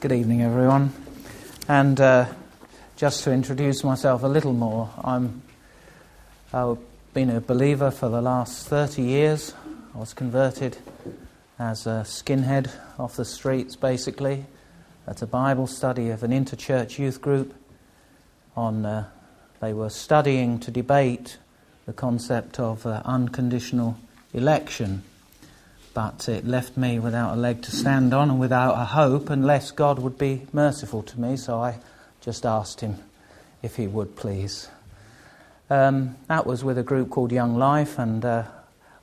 Good evening, everyone. And uh, just to introduce myself a little more, I'm, I've been a believer for the last 30 years. I was converted as a skinhead off the streets, basically, at a Bible study of an interchurch youth group. On, uh, they were studying to debate the concept of uh, unconditional election but it left me without a leg to stand on and without a hope unless God would be merciful to me. So I just asked him if he would please. Um, that was with a group called Young Life, and uh,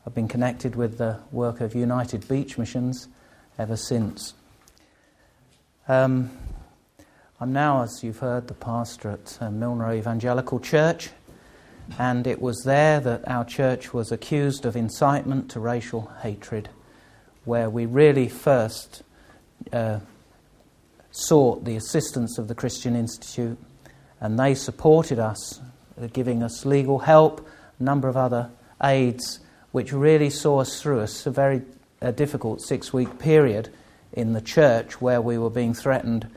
I've been connected with the work of United Beach Missions ever since. Um, I'm now, as you've heard, the pastor at uh, Milner Evangelical Church, and it was there that our church was accused of incitement to racial hatred where we really first uh, sought the assistance of the Christian Institute, and they supported us, uh, giving us legal help, a number of other aids, which really saw us through a very uh, difficult six week period in the church where we were being threatened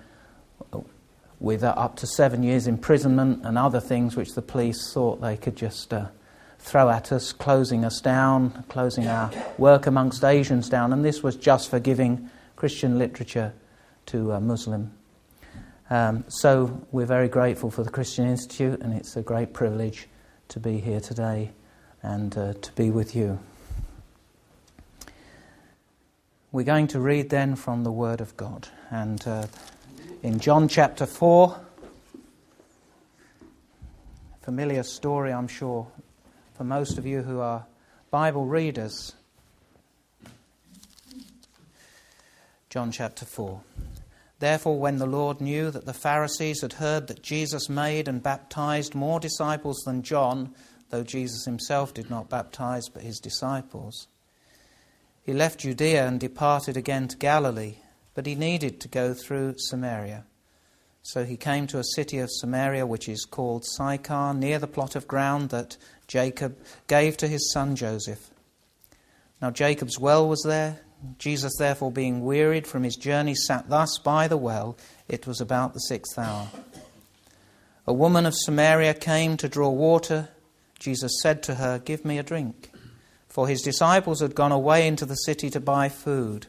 with uh, up to seven years imprisonment and other things which the police thought they could just uh, throw at us, closing us down, closing our work amongst Asians down, and this was just for giving Christian literature to a Muslim. Um, so we're very grateful for the Christian Institute, and it's a great privilege to be here today and uh, to be with you. We're going to read then from the Word of God, and uh, in John chapter 4, familiar story, I'm sure, for most of you who are Bible readers. John chapter 4. Therefore, when the Lord knew that the Pharisees had heard that Jesus made and baptized more disciples than John, though Jesus himself did not baptize but his disciples, he left Judea and departed again to Galilee, but he needed to go through Samaria. So he came to a city of Samaria which is called Sychar, near the plot of ground that Jacob gave to his son Joseph. Now Jacob's well was there. Jesus, therefore, being wearied from his journey, sat thus by the well. It was about the sixth hour. A woman of Samaria came to draw water. Jesus said to her, Give me a drink. For his disciples had gone away into the city to buy food.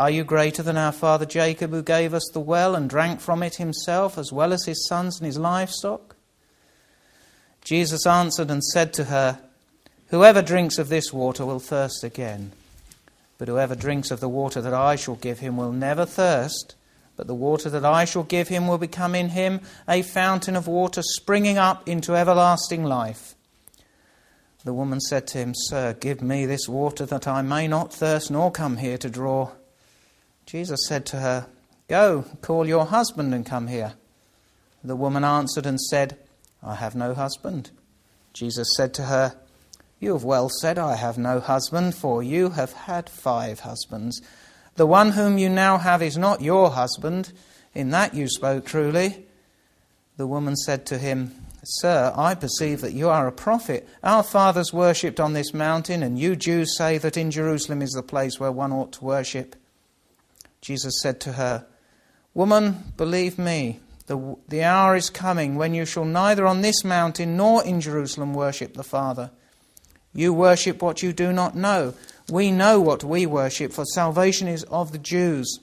Are you greater than our father Jacob, who gave us the well and drank from it himself, as well as his sons and his livestock? Jesus answered and said to her, Whoever drinks of this water will thirst again. But whoever drinks of the water that I shall give him will never thirst, but the water that I shall give him will become in him a fountain of water springing up into everlasting life. The woman said to him, Sir, give me this water that I may not thirst nor come here to draw. Jesus said to her, Go, call your husband and come here. The woman answered and said, I have no husband. Jesus said to her, You have well said, I have no husband, for you have had five husbands. The one whom you now have is not your husband. In that you spoke truly. The woman said to him, Sir, I perceive that you are a prophet. Our fathers worshipped on this mountain, and you Jews say that in Jerusalem is the place where one ought to worship. Jesus said to her, Woman, believe me, the, the hour is coming when you shall neither on this mountain nor in Jerusalem worship the Father. You worship what you do not know. We know what we worship, for salvation is of the Jews.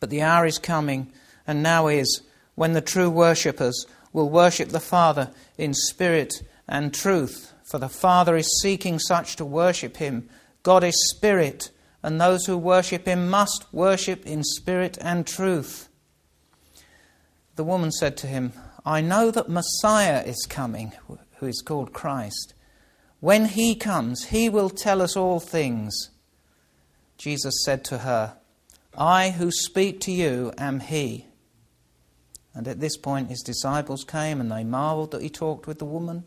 But the hour is coming, and now is, when the true worshippers will worship the Father in spirit and truth. For the Father is seeking such to worship him. God is spirit, and those who worship him must worship in spirit and truth. The woman said to him, I know that Messiah is coming, who is called Christ. When he comes, he will tell us all things. Jesus said to her, I who speak to you am he. And at this point his disciples came and they marveled that he talked with the woman.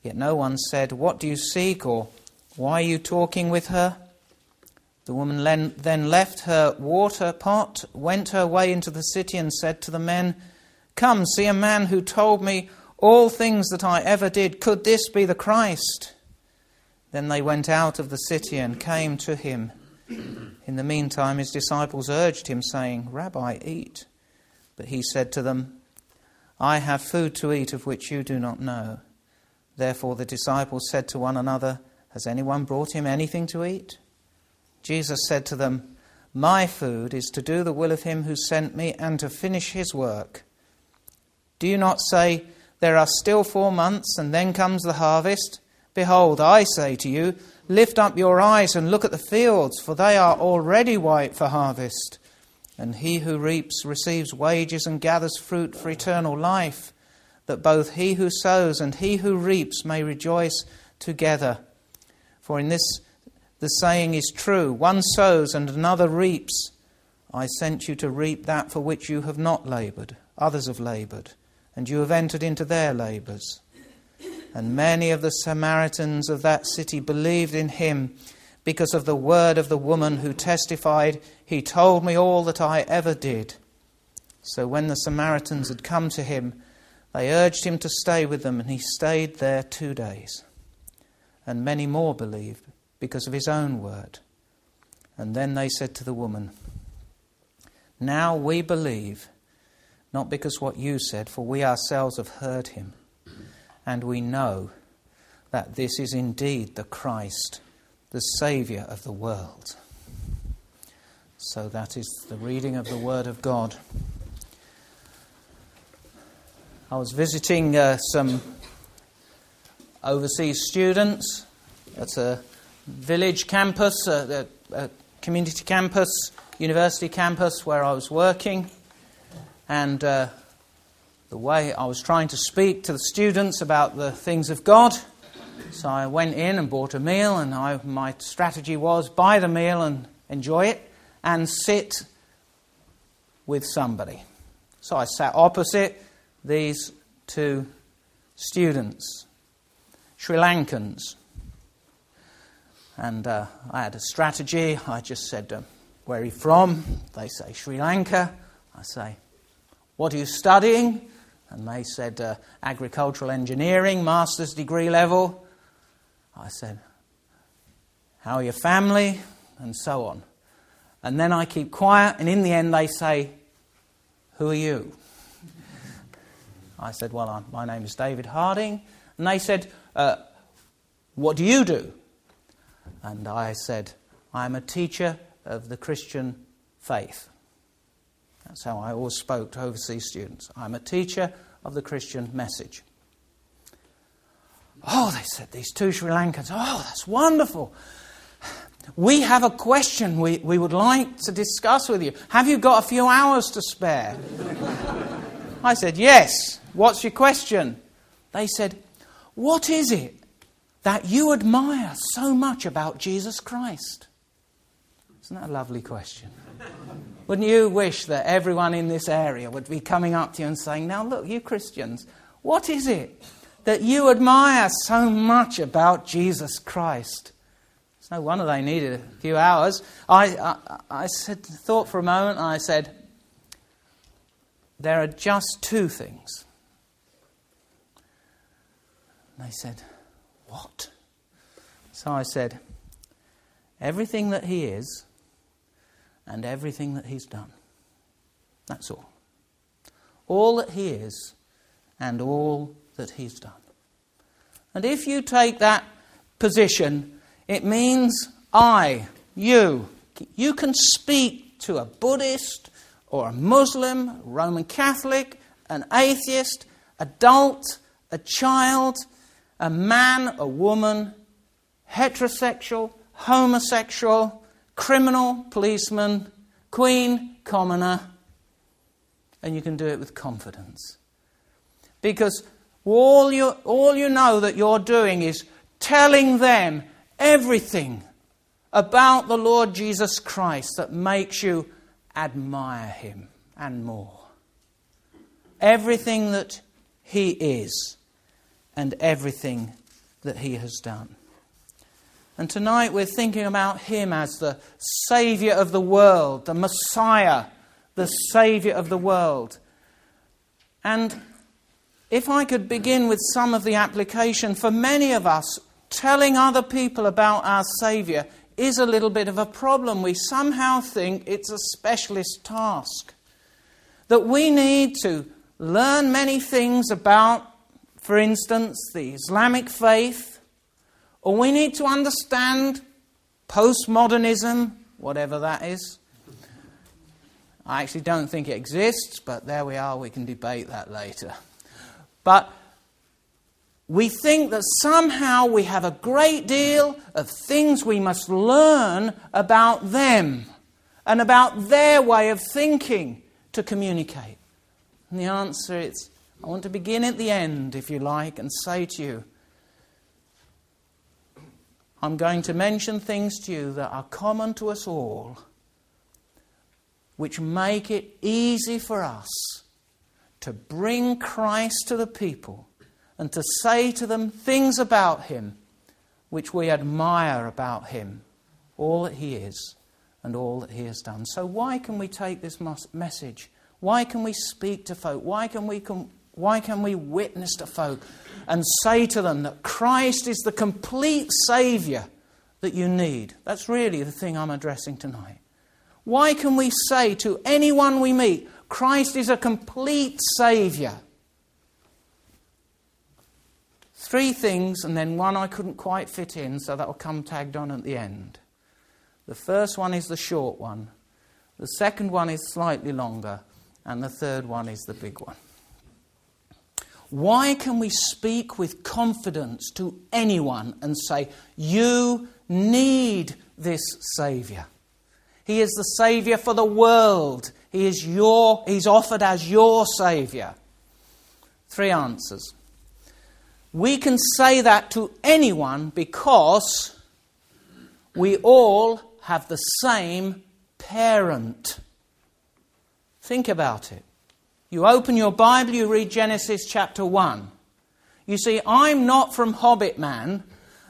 Yet no one said, What do you seek? or Why are you talking with her? The woman then left her water pot, went her way into the city, and said to the men, Come, see a man who told me all things that I ever did. Could this be the Christ? Then they went out of the city and came to him. In the meantime, his disciples urged him, saying, Rabbi, eat. But he said to them, I have food to eat of which you do not know. Therefore the disciples said to one another, Has anyone brought him anything to eat? Jesus said to them, My food is to do the will of him who sent me and to finish his work. Do you not say, There are still four months, and then comes the harvest? Behold, I say to you, Lift up your eyes and look at the fields, for they are already white for harvest. And he who reaps receives wages and gathers fruit for eternal life, that both he who sows and he who reaps may rejoice together. For in this the saying is true one sows and another reaps. I sent you to reap that for which you have not laboured, others have laboured, and you have entered into their labours. And many of the Samaritans of that city believed in him because of the word of the woman who testified, He told me all that I ever did. So when the Samaritans had come to him, they urged him to stay with them, and he stayed there two days. And many more believed because of his own word. And then they said to the woman, Now we believe, not because what you said, for we ourselves have heard him and we know that this is indeed the Christ, the Saviour of the world. So that is the reading of the Word of God. I was visiting uh, some overseas students at a village campus, a, a, community campus, university campus where I was working, and uh, the way I was trying to speak to the students about the things of God. So I went in and bought a meal, and I, my strategy was buy the meal and enjoy it, and sit with somebody. So I sat opposite these two students, Sri Lankans. And uh, I had a strategy. I just said, uh, Where are you from? They say, Sri Lanka. I say, What are you studying? And they said, uh, agricultural engineering, master's degree level. I said, how are your family? And so on. And then I keep quiet, and in the end, they say, Who are you? I said, Well, I'm, my name is David Harding. And they said, uh, What do you do? And I said, I'm a teacher of the Christian faith. That's how I always spoke to overseas students. I'm a teacher of the Christian message. Oh, they said, these two Sri Lankans, oh, that's wonderful. We have a question we, we would like to discuss with you. Have you got a few hours to spare? I said, Yes. What's your question? They said, What is it that you admire so much about Jesus Christ? Isn't that a lovely question? Wouldn't you wish that everyone in this area would be coming up to you and saying, Now, look, you Christians, what is it that you admire so much about Jesus Christ? It's no wonder they needed a few hours. I, I, I said, thought for a moment, and I said, There are just two things. And they said, What? So I said, Everything that he is and everything that he's done. That's all. All that he is and all that he's done. And if you take that position, it means I, you, you can speak to a Buddhist or a Muslim, Roman Catholic, an atheist, adult, a child, a man, a woman, heterosexual, homosexual, criminal, policeman, queen, commoner, and you can do it with confidence. Because all you, all you know that you're doing is telling them everything about the Lord Jesus Christ that makes you admire him and more. Everything that he is and everything that he has done. And tonight we're thinking about him as the Saviour of the world, the Messiah, the Saviour of the world. And if I could begin with some of the application, for many of us, telling other people about our Saviour is a little bit of a problem. We somehow think it's a specialist task. That we need to learn many things about, for instance, the Islamic faith, or we need to understand postmodernism, whatever that is. I actually don't think it exists, but there we are, we can debate that later. But we think that somehow we have a great deal of things we must learn about them and about their way of thinking to communicate. And the answer is I want to begin at the end, if you like, and say to you, I'm going to mention things to you that are common to us all, which make it easy for us to bring Christ to the people and to say to them things about him which we admire about him, all that he is and all that he has done. So, why can we take this message? Why can we speak to folk? Why can we, why can we witness to folk and say to them that Christ is the complete Saviour that you need? That's really the thing I'm addressing tonight. Why can we say to anyone we meet, Christ is a complete Saviour? Three things, and then one I couldn't quite fit in, so that will come tagged on at the end. The first one is the short one, the second one is slightly longer, and the third one is the big one. Why can we speak with confidence to anyone and say, You need this Saviour? He is the Saviour for the world. He is your, he's offered as your Saviour. Three answers. We can say that to anyone because we all have the same parent. Think about it. You open your Bible, you read Genesis chapter 1. You see, I'm not from Hobbit Man,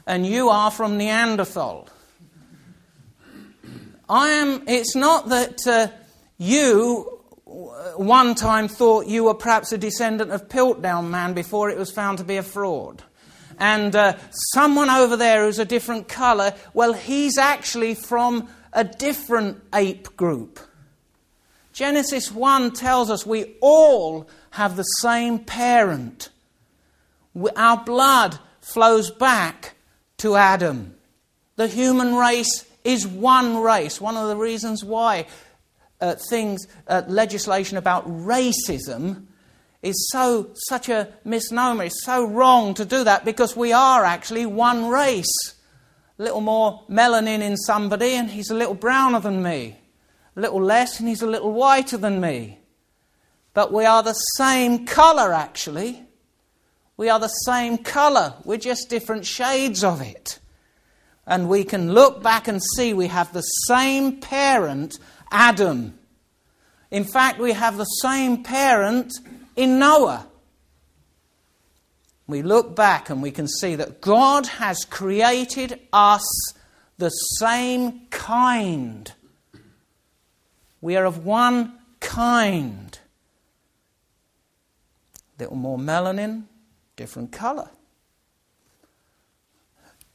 and you are from Neanderthal. I am, it's not that uh, you one time thought you were perhaps a descendant of Piltdown Man before it was found to be a fraud. And uh, someone over there who's a different colour, well, he's actually from a different ape group. Genesis 1 tells us we all have the same parent. Our blood flows back to Adam. The human race is one race. One of the reasons why uh, things, uh, legislation about racism is so such a misnomer. It's so wrong to do that because we are actually one race. A little more melanin in somebody, and he's a little browner than me. A little less, and he's a little whiter than me. But we are the same colour, actually. We are the same colour. We're just different shades of it. And we can look back and see we have the same parent Adam. In fact, we have the same parent in Noah. We look back and we can see that God has created us the same kind. We are of one kind. Little more melanin, different colour.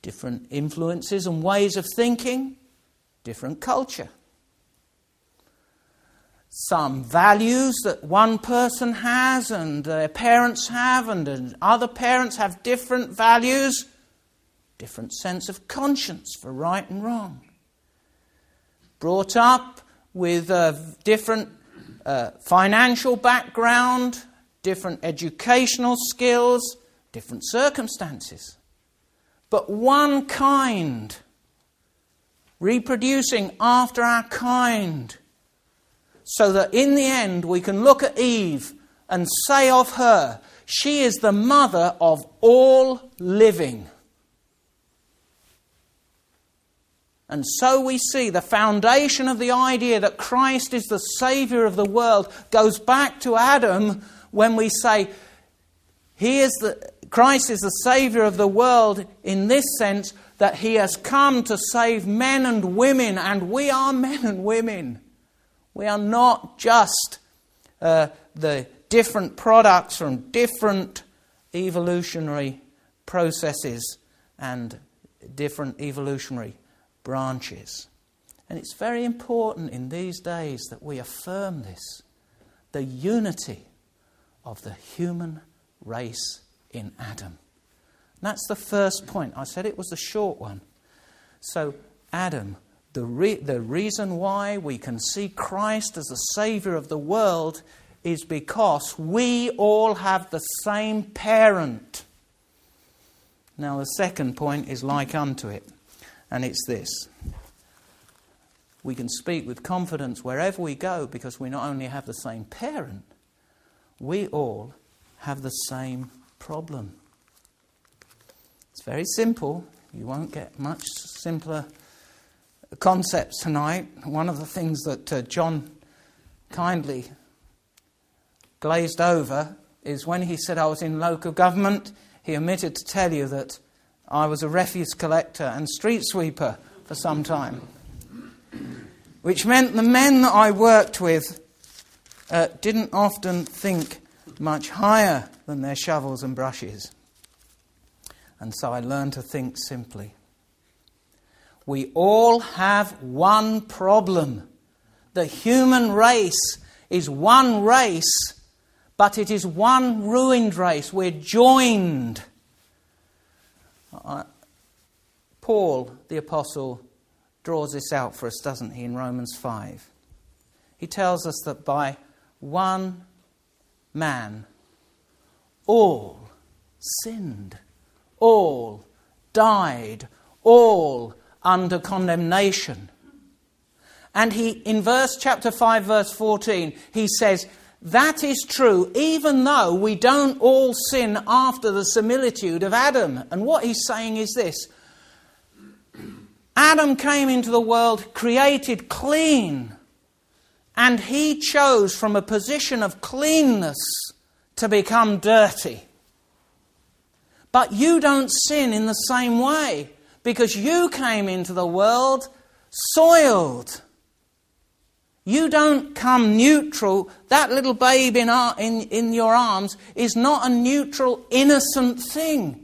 Different influences and ways of thinking, different culture some values that one person has and their parents have, and other parents have different values, different sense of conscience for right and wrong. Brought up with different uh, financial background, different educational skills, different circumstances. But one kind, reproducing after our kind so that in the end we can look at Eve and say of her, she is the mother of all living. And so we see the foundation of the idea that Christ is the Saviour of the world goes back to Adam when we say, he is the, Christ is the Saviour of the world in this sense that He has come to save men and women, and we are men and women. We are not just uh, the different products from different evolutionary processes and different evolutionary branches. And it's very important in these days that we affirm this the unity of the human race in Adam. That's the first point. I said it was the short one. So, Adam, the, re- the reason why we can see Christ as the Saviour of the world is because we all have the same parent. Now, the second point is like unto it and it's this. We can speak with confidence wherever we go because we not only have the same parent, we all have the same problem. It's very simple. You won't get much simpler concepts tonight. One of the things that uh, John kindly glazed over is when he said I was in local government, he omitted to tell you that I was a refuse collector and street sweeper for some time, which meant the men that I worked with uh, didn't often think much higher than their shovels and brushes. And so I learned to think simply. We all have one problem. The human race is one race, but it is one ruined race. We're joined uh, Paul, the apostle, draws this out for us, doesn't he, in Romans 5? He tells us that by one man, all sinned, all died, all under condemnation. And he, in verse chapter 5, verse 14, he says, that is true, even though we don't all sin after the similitude of Adam. And what he's saying is this Adam came into the world created clean, and he chose from a position of cleanness to become dirty. But you don't sin in the same way because you came into the world soiled. You don't come neutral. That little babe in, our, in, in your arms is not a neutral, innocent thing.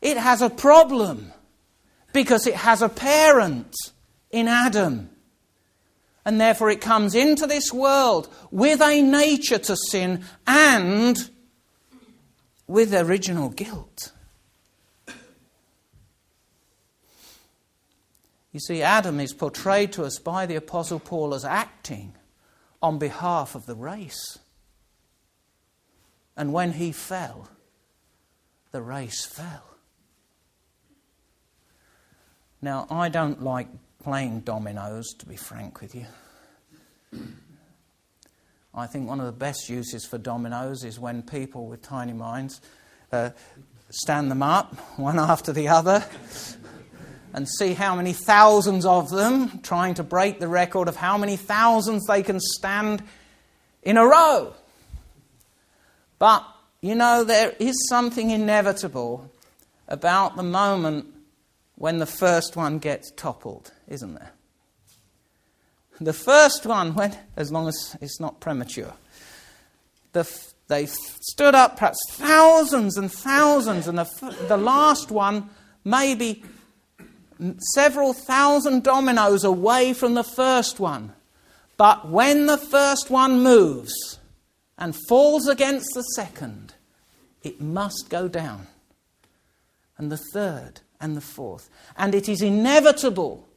It has a problem because it has a parent in Adam. And therefore, it comes into this world with a nature to sin and with original guilt. You see, Adam is portrayed to us by the Apostle Paul as acting on behalf of the race. And when he fell, the race fell. Now, I don't like playing dominoes, to be frank with you. I think one of the best uses for dominoes is when people with tiny minds uh, stand them up, one after the other, and see how many thousands of them, trying to break the record of how many thousands they can stand in a row. But, you know, there is something inevitable about the moment when the first one gets toppled, isn't there? The first one, when, as long as it's not premature, the, they stood up perhaps thousands and thousands, and the, the last one maybe several thousand dominoes away from the first one. But when the first one moves and falls against the second, it must go down. And the third and the fourth. And it is inevitable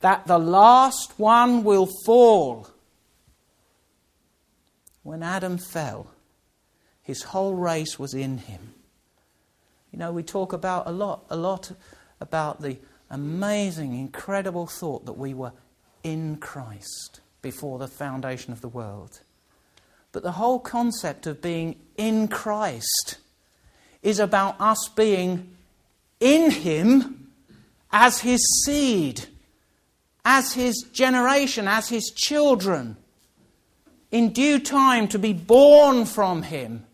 that the last one will fall. When Adam fell, his whole race was in him. You know, we talk about a lot, a lot about the amazing, incredible thought that we were in Christ before the foundation of the world. But the whole concept of being in Christ is about us being in Him as his seed, as his generation, as his children, in due time to be born from him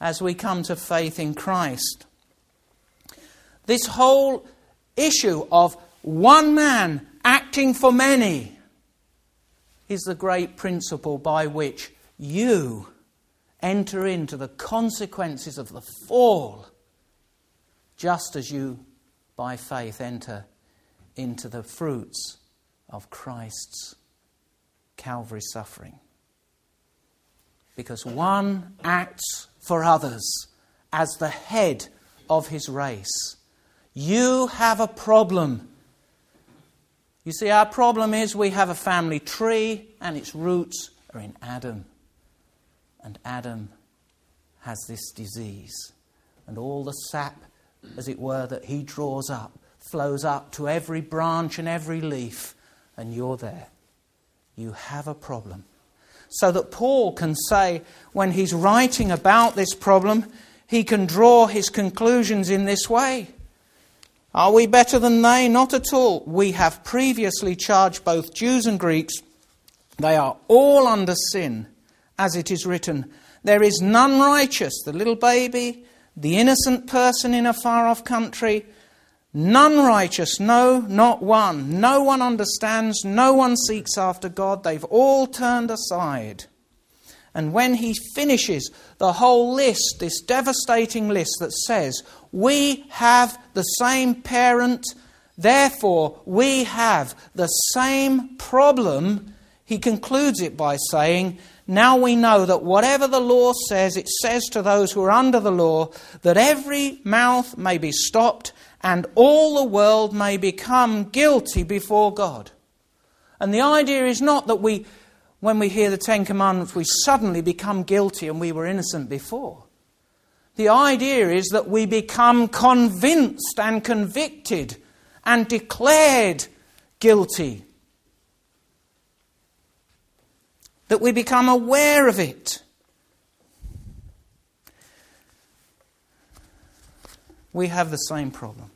as we come to faith in Christ. This whole issue of one man acting for many is the great principle by which you enter into the consequences of the fall, just as you, by faith, enter into the fruits of Christ's Calvary suffering. Because one acts for others as the head of his race. You have a problem. You see, our problem is we have a family tree and its roots are in Adam. And Adam has this disease. And all the sap, as it were, that he draws up flows up to every branch and every leaf, and you're there. You have a problem. So that Paul can say, when he's writing about this problem, he can draw his conclusions in this way. Are we better than they? Not at all. We have previously charged both Jews and Greeks. They are all under sin as it is written, There is none righteous, the little baby, the innocent person in a far off country, none righteous, no, not one. No one understands, no one seeks after God. They've all turned aside. And when he finishes the whole list, this devastating list that says, We have the same parent, therefore we have the same problem, he concludes it by saying, now we know that whatever the law says, it says to those who are under the law that every mouth may be stopped and all the world may become guilty before God. And the idea is not that we, when we hear the Ten Commandments, we suddenly become guilty and we were innocent before. The idea is that we become convinced and convicted and declared guilty that we become aware of it. We have the same problem.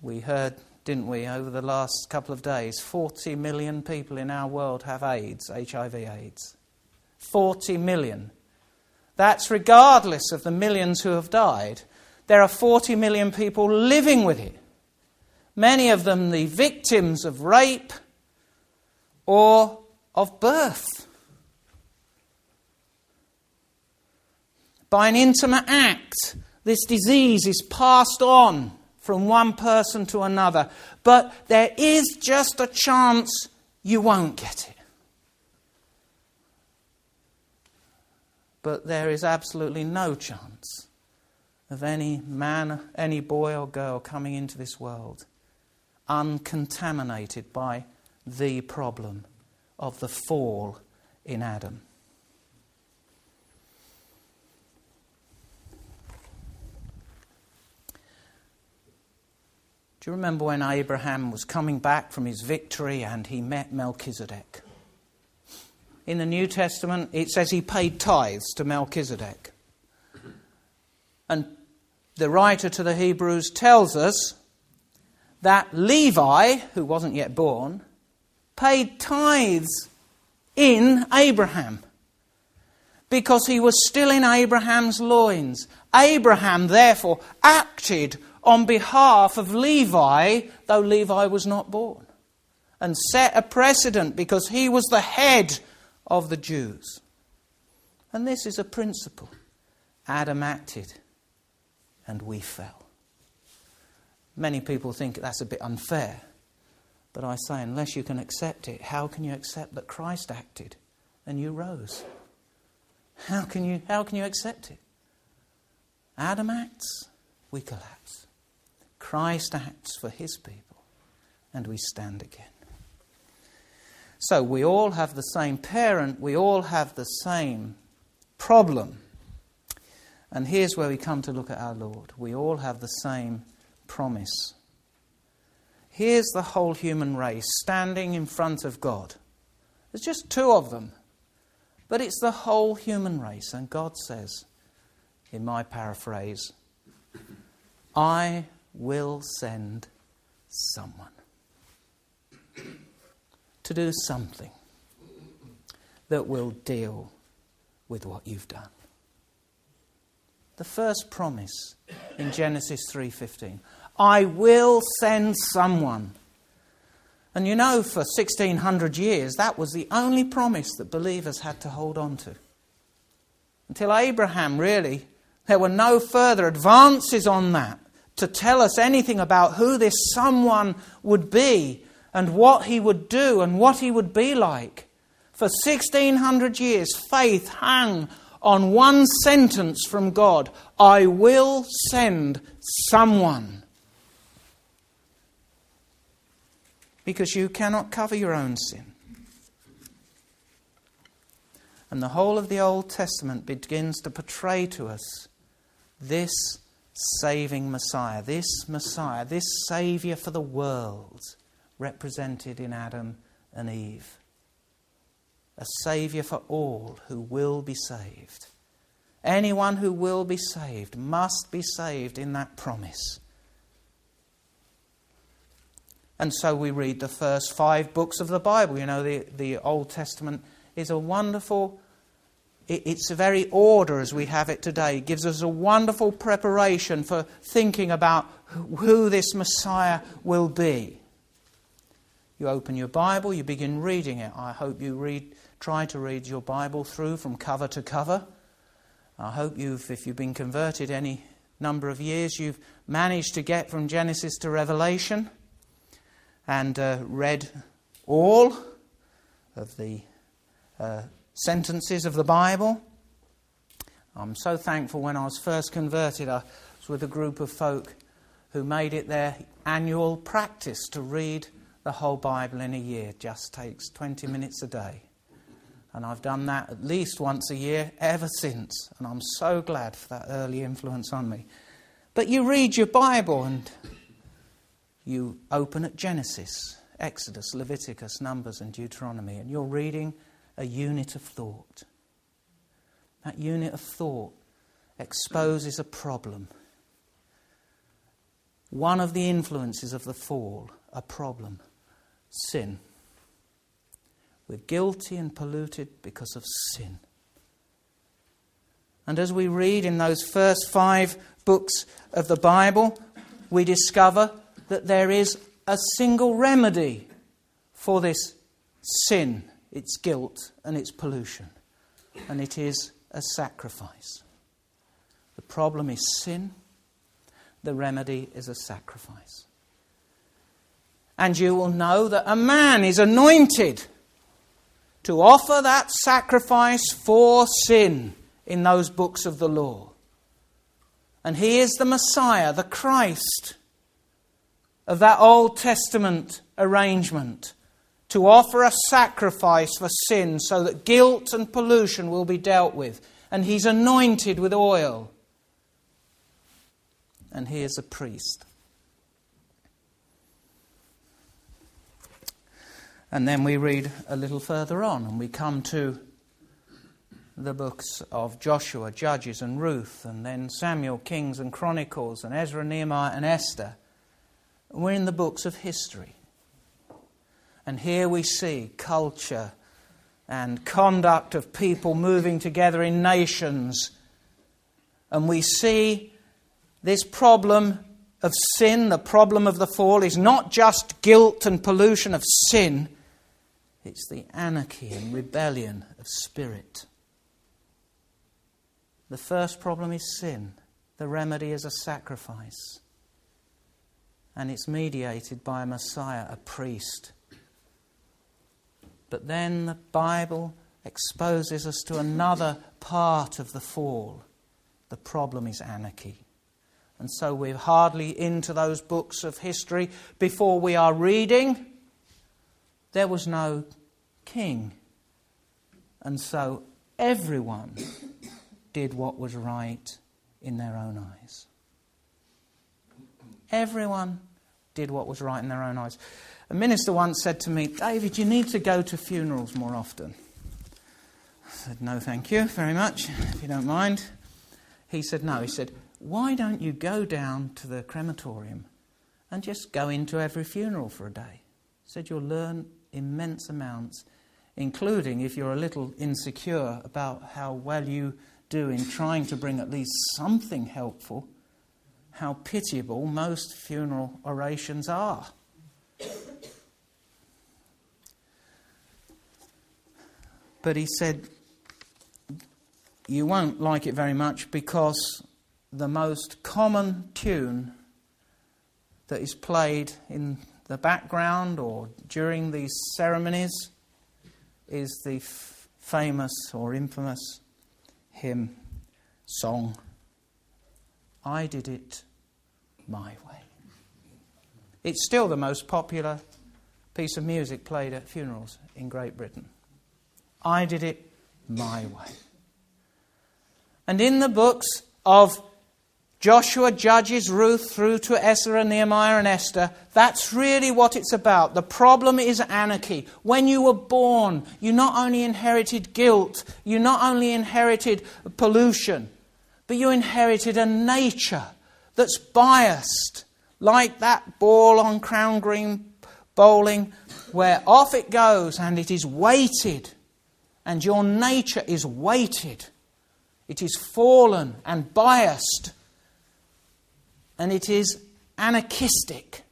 We heard, didn't we, over the last couple of days, 40 million people in our world have AIDS, HIV AIDS. 40 million. That's regardless of the millions who have died. There are 40 million people living with it. Many of them the victims of rape, or of birth. By an intimate act, this disease is passed on from one person to another, but there is just a chance you won't get it. But there is absolutely no chance of any man, any boy or girl coming into this world uncontaminated by the problem of the fall in Adam. Do you remember when Abraham was coming back from his victory and he met Melchizedek? In the New Testament, it says he paid tithes to Melchizedek. And the writer to the Hebrews tells us that Levi, who wasn't yet born, paid tithes in Abraham because he was still in Abraham's loins. Abraham, therefore, acted on behalf of Levi, though Levi was not born, and set a precedent because he was the head of the Jews. And this is a principle. Adam acted, and we fell. Many people think that's a bit unfair. But I say, unless you can accept it, how can you accept that Christ acted and you rose? How can you, how can you accept it? Adam acts, we collapse. Christ acts for his people, and we stand again. So we all have the same parent, we all have the same problem. And here's where we come to look at our Lord. We all have the same promise Here's the whole human race standing in front of God. There's just two of them, but it's the whole human race. And God says, in my paraphrase, I will send someone to do something that will deal with what you've done. The first promise in Genesis 3:15, I will send someone. And you know for 1600 years that was the only promise that believers had to hold on to. Until Abraham really there were no further advances on that to tell us anything about who this someone would be and what he would do and what he would be like. For 1600 years, faith hung on one sentence from God I will send someone. Because you cannot cover your own sin. And the whole of the Old Testament begins to portray to us this saving Messiah, this Messiah, this Saviour for the world, represented in Adam and Eve. A Saviour for all who will be saved. Anyone who will be saved must be saved in that promise. And so we read the first five books of the Bible. You know, the, the Old Testament is a wonderful it's a very order as we have it today. It gives us a wonderful preparation for thinking about who this Messiah will be. You open your Bible, you begin reading it. I hope you read, try to read your Bible through from cover to cover. I hope you've, if you've been converted any number of years, you've managed to get from Genesis to Revelation and uh, read all of the uh, sentences of the Bible. I'm so thankful when I was first converted, I was with a group of folk who made it their annual practice to read the whole Bible in a year. Just takes 20 minutes a day. And I've done that at least once a year ever since. And I'm so glad for that early influence on me. But you read your Bible and you open at Genesis, Exodus, Leviticus, Numbers, and Deuteronomy, and you're reading a unit of thought. That unit of thought exposes a problem. One of the influences of the fall, a problem sin. We're guilty and polluted because of sin. And as we read in those first five books of the Bible, we discover that there is a single remedy for this sin its guilt and its pollution, and it is a sacrifice. The problem is sin, the remedy is a sacrifice. And you will know that a man is anointed to offer that sacrifice for sin in those books of the law. And he is the Messiah, the Christ of that Old Testament arrangement to offer a sacrifice for sin so that guilt and pollution will be dealt with. And he's anointed with oil. And he is a priest. And then we read a little further on, and we come to the books of Joshua, Judges, and Ruth, and then Samuel, Kings, and Chronicles, and Ezra, Nehemiah, and Esther. We're in the books of history. And here we see culture and conduct of people moving together in nations. And we see this problem of sin, the problem of the fall, is not just guilt and pollution of sin, it's the anarchy and rebellion of spirit. The first problem is sin, the remedy is a sacrifice. And it's mediated by a Messiah, a priest but then the Bible exposes us to another part of the fall. The problem is anarchy. And so we're hardly into those books of history before we are reading. There was no king. And so everyone did what was right in their own eyes. Everyone did what was right in their own eyes. A minister once said to me, David, you need to go to funerals more often. I said, No, thank you very much, if you don't mind. He said, No. He said, why don't you go down to the crematorium and just go into every funeral for a day? He said you'll learn immense amounts, including if you're a little insecure about how well you do in trying to bring at least something helpful, how pitiable most funeral orations are. But he said, You won't like it very much because the most common tune that is played in the background or during these ceremonies is the f- famous or infamous hymn, song, I Did It My Way. It's still the most popular piece of music played at funerals in Great Britain. I did it my way. And in the books of Joshua, Judges, Ruth, through to Ezra, Nehemiah, and Esther, that's really what it's about. The problem is anarchy. When you were born, you not only inherited guilt, you not only inherited pollution, but you inherited a nature that's biased, like that ball on Crown Green bowling, where off it goes and it is weighted and your nature is weighted, it is fallen and biased, and it is anarchistic.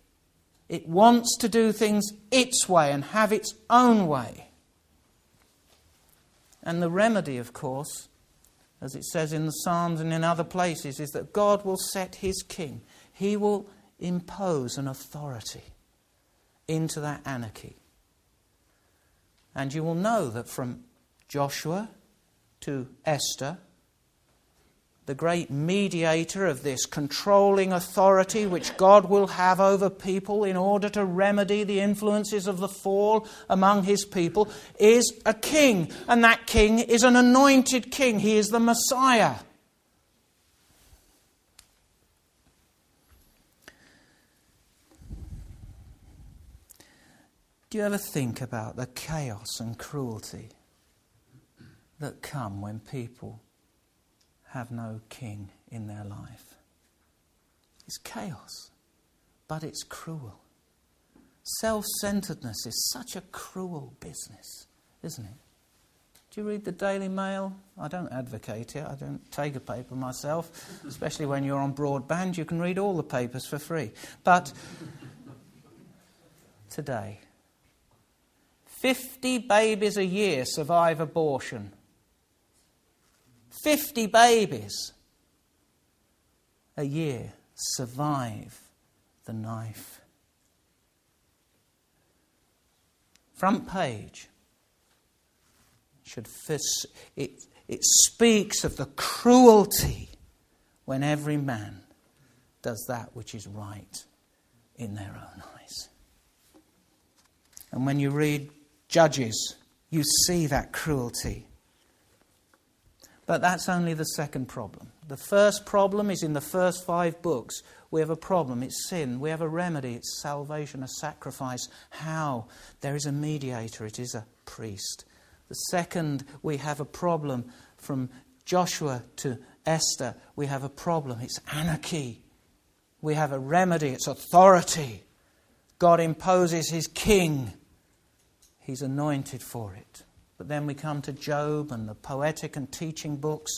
It wants to do things its way and have its own way. And the remedy, of course, as it says in the Psalms and in other places, is that God will set his king. He will impose an authority into that anarchy. And you will know that from Joshua to Esther, the great mediator of this controlling authority which God will have over people in order to remedy the influences of the fall among his people, is a king. And that king is an anointed king. He is the Messiah. Do you ever think about the chaos and cruelty that come when people have no king in their life. It's chaos, but it's cruel. Self centeredness is such a cruel business, isn't it? Do you read the Daily Mail? I don't advocate it. I don't take a paper myself, especially when you're on broadband. You can read all the papers for free. But today, 50 babies a year survive abortion 50 babies a year survive the knife. Front page should it, it speaks of the cruelty when every man does that which is right in their own eyes. And when you read Judges, you see that cruelty but that's only the second problem. The first problem is in the first five books. We have a problem. It's sin. We have a remedy. It's salvation, a sacrifice. How? There is a mediator. It is a priest. The second, we have a problem from Joshua to Esther. We have a problem. It's anarchy. We have a remedy. It's authority. God imposes his king. He's anointed for it. But then we come to Job and the poetic and teaching books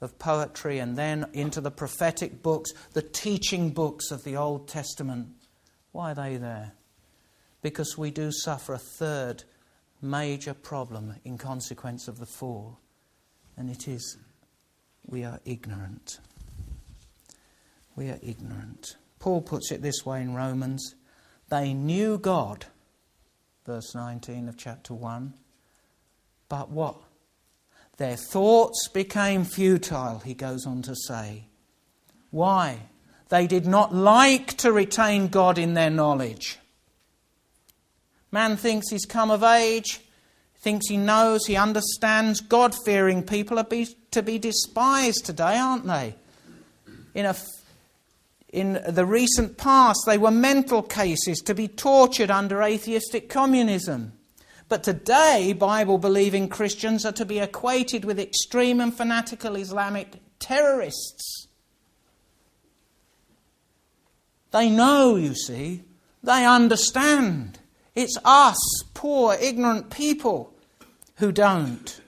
of poetry, and then into the prophetic books, the teaching books of the Old Testament. Why are they there? Because we do suffer a third major problem in consequence of the fall, and it is we are ignorant. We are ignorant. Paul puts it this way in Romans they knew God, verse 19 of chapter 1 but what? Their thoughts became futile, he goes on to say. Why? They did not like to retain God in their knowledge. Man thinks he's come of age, thinks he knows, he understands. God fearing people are be, to be despised today, aren't they? In, a, in the recent past, they were mental cases to be tortured under atheistic communism. But today, Bible believing Christians are to be equated with extreme and fanatical Islamic terrorists. They know, you see. They understand. It's us, poor, ignorant people, who don't.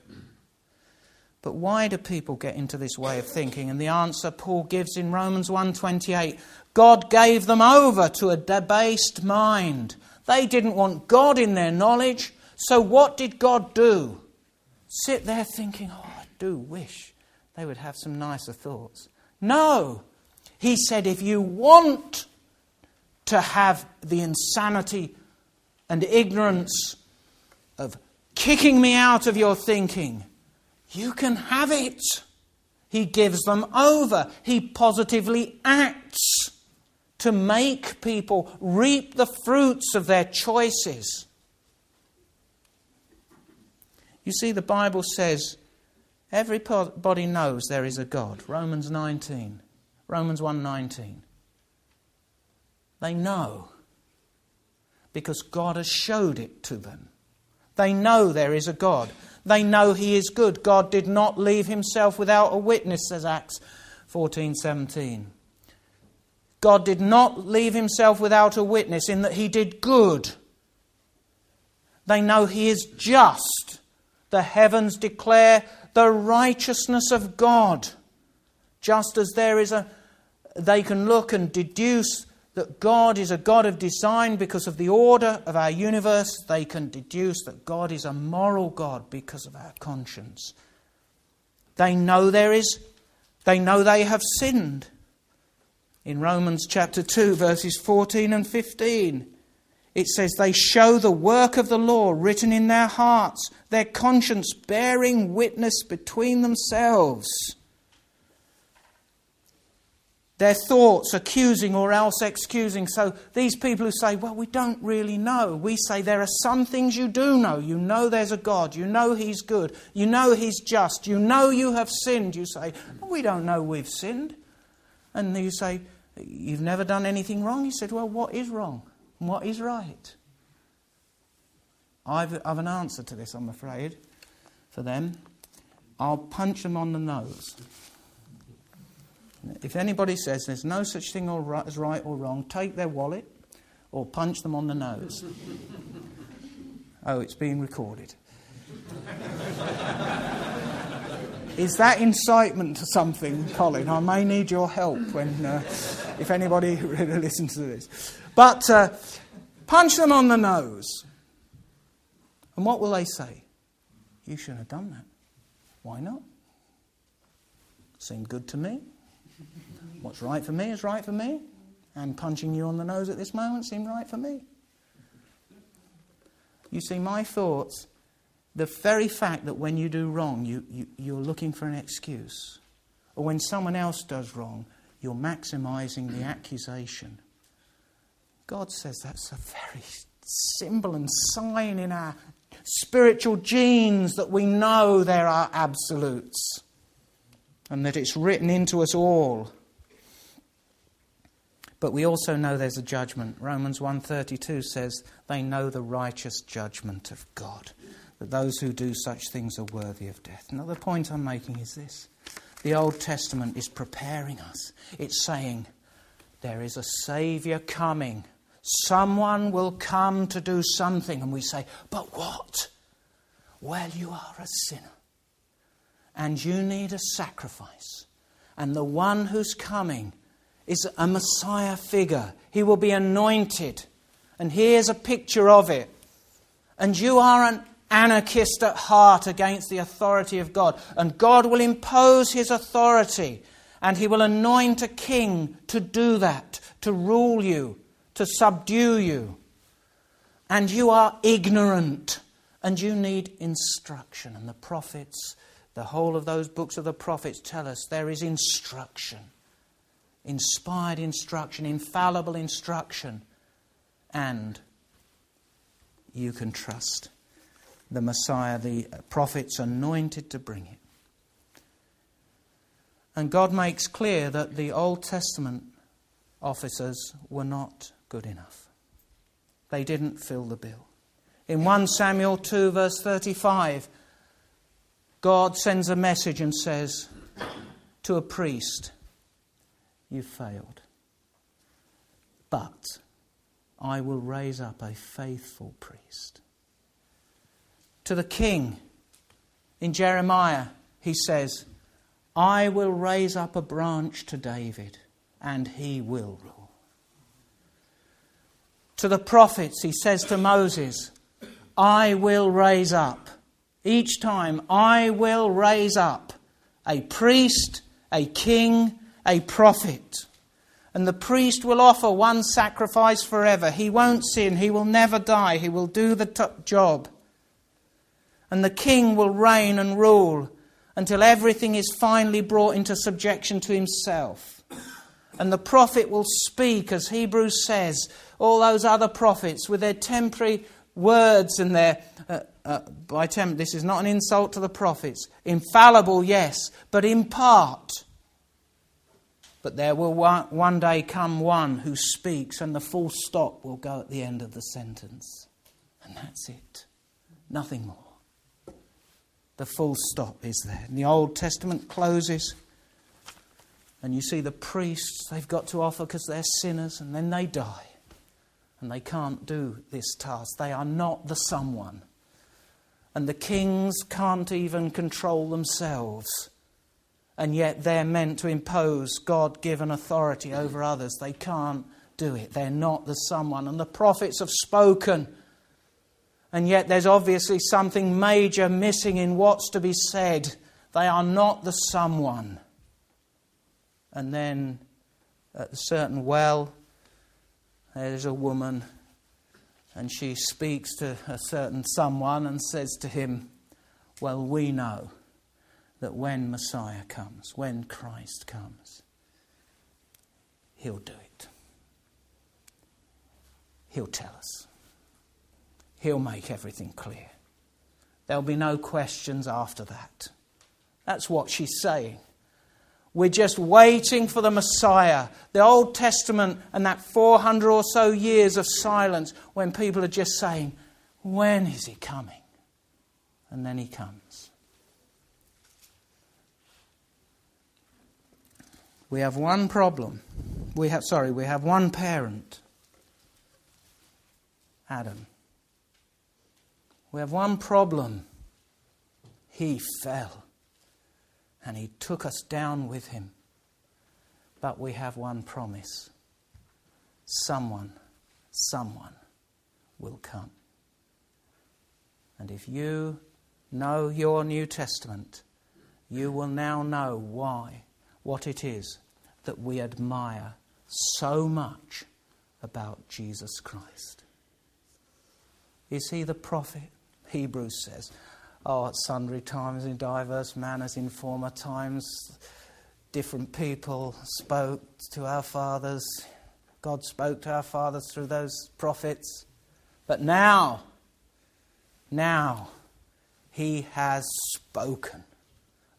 But why do people get into this way of thinking? And the answer Paul gives in Romans 1:28, God gave them over to a debased mind. They didn't want God in their knowledge, so what did God do? Sit there thinking, "Oh, I do wish they would have some nicer thoughts." No. He said if you want to have the insanity and ignorance of kicking me out of your thinking, you can have it. He gives them over. He positively acts to make people reap the fruits of their choices. You see, the Bible says everybody knows there is a God. Romans 19. Romans 1:19. They know because God has showed it to them. They know there is a God. They know He is good. God did not leave Himself without a witness, says Acts 14:17. God did not leave Himself without a witness in that He did good. They know He is just. The heavens declare the righteousness of God. Just as there is a, they can look and deduce that God is a God of design because of the order of our universe, they can deduce that God is a moral God because of our conscience. They know there is, they know they have sinned. In Romans chapter 2, verses 14 and 15, it says, They show the work of the law written in their hearts, their conscience bearing witness between themselves their thoughts accusing or else excusing. So these people who say, well, we don't really know, we say there are some things you do know. You know there's a God. You know He's good. You know He's just. You know you have sinned. You say, well, we don't know we've sinned. And you say, you've never done anything wrong. He said, well, what is wrong? What is right? I've, I've an answer to this, I'm afraid, for them. I'll punch them on the nose. If anybody says there's no such thing as right or wrong, take their wallet or punch them on the nose. oh, it's being recorded. Is that incitement to something, Colin? I may need your help when, uh, if anybody really listens to this. But uh, punch them on the nose. And what will they say? You shouldn't have done that. Why not? Seemed good to me. What's right for me is right for me, and punching you on the nose at this moment seemed right for me. You see, my thoughts, the very fact that when you do wrong, you, you, you're looking for an excuse, or when someone else does wrong, you're maximizing the accusation. God says that's a very symbol and sign in our spiritual genes that we know there are absolutes and that it's written into us all. But we also know there's a judgment. Romans 1:32 says they know the righteous judgment of God, that those who do such things are worthy of death. Another point I'm making is this. The Old Testament is preparing us. It's saying there is a savior coming. Someone will come to do something and we say, "But what?" Well, you are a sinner. And you need a sacrifice. And the one who's coming is a Messiah figure. He will be anointed. And here's a picture of it. And you are an anarchist at heart against the authority of God. And God will impose his authority. And he will anoint a king to do that, to rule you, to subdue you. And you are ignorant. And you need instruction. And the prophets, the whole of those books of the prophets tell us there is instruction inspired instruction, infallible instruction, and you can trust the Messiah, the prophets anointed to bring it. And God makes clear that the Old Testament officers were not good enough. They didn't fill the bill. In 1 Samuel 2, verse 35, God sends a message and says to a priest, you failed. But I will raise up a faithful priest. To the king in Jeremiah, he says, I will raise up a branch to David, and he will rule. To the prophets, he says to Moses, I will raise up. Each time, I will raise up a priest, a king, a prophet. And the priest will offer one sacrifice forever. He won't sin. He will never die. He will do the t- job. And the king will reign and rule until everything is finally brought into subjection to himself. And the prophet will speak, as Hebrews says, all those other prophets with their temporary words and their. Uh, uh, by temp- this is not an insult to the prophets. Infallible, yes, but in part. But there will one, day come one who speaks, and the full stop will go at the end of the sentence. And that's it. Nothing more. The full stop is there. And the Old Testament closes, and you see the priests, they've got to offer because they're sinners, and then they die. And they can't do this task. They are not the someone. And the kings can't even control themselves and yet they're meant to impose God given authority over others. They can't do it. They're not the someone. And the prophets have spoken. And yet there's obviously something major missing in what's to be said. They are not the someone. And then at a certain well, there's a woman, and she speaks to a certain someone and says to him, Well, we know that when Messiah comes, when Christ comes, He'll do it. He'll tell us. He'll make everything clear. There'll be no questions after that. That's what she's saying. We're just waiting for the Messiah. The Old Testament and that 400 or so years of silence when people are just saying, When is he coming? And then he comes. We have one problem. We have, sorry, we have one parent Adam. We have one problem. He fell and he took us down with him. But we have one promise someone, someone will come. And if you know your New Testament, you will now know why, what it is that we admire so much about Jesus Christ. Is he the prophet? Hebrews says, Oh, at sundry times, in diverse manners, in former times, different people spoke to our fathers. God spoke to our fathers through those prophets. But now, now, he has spoken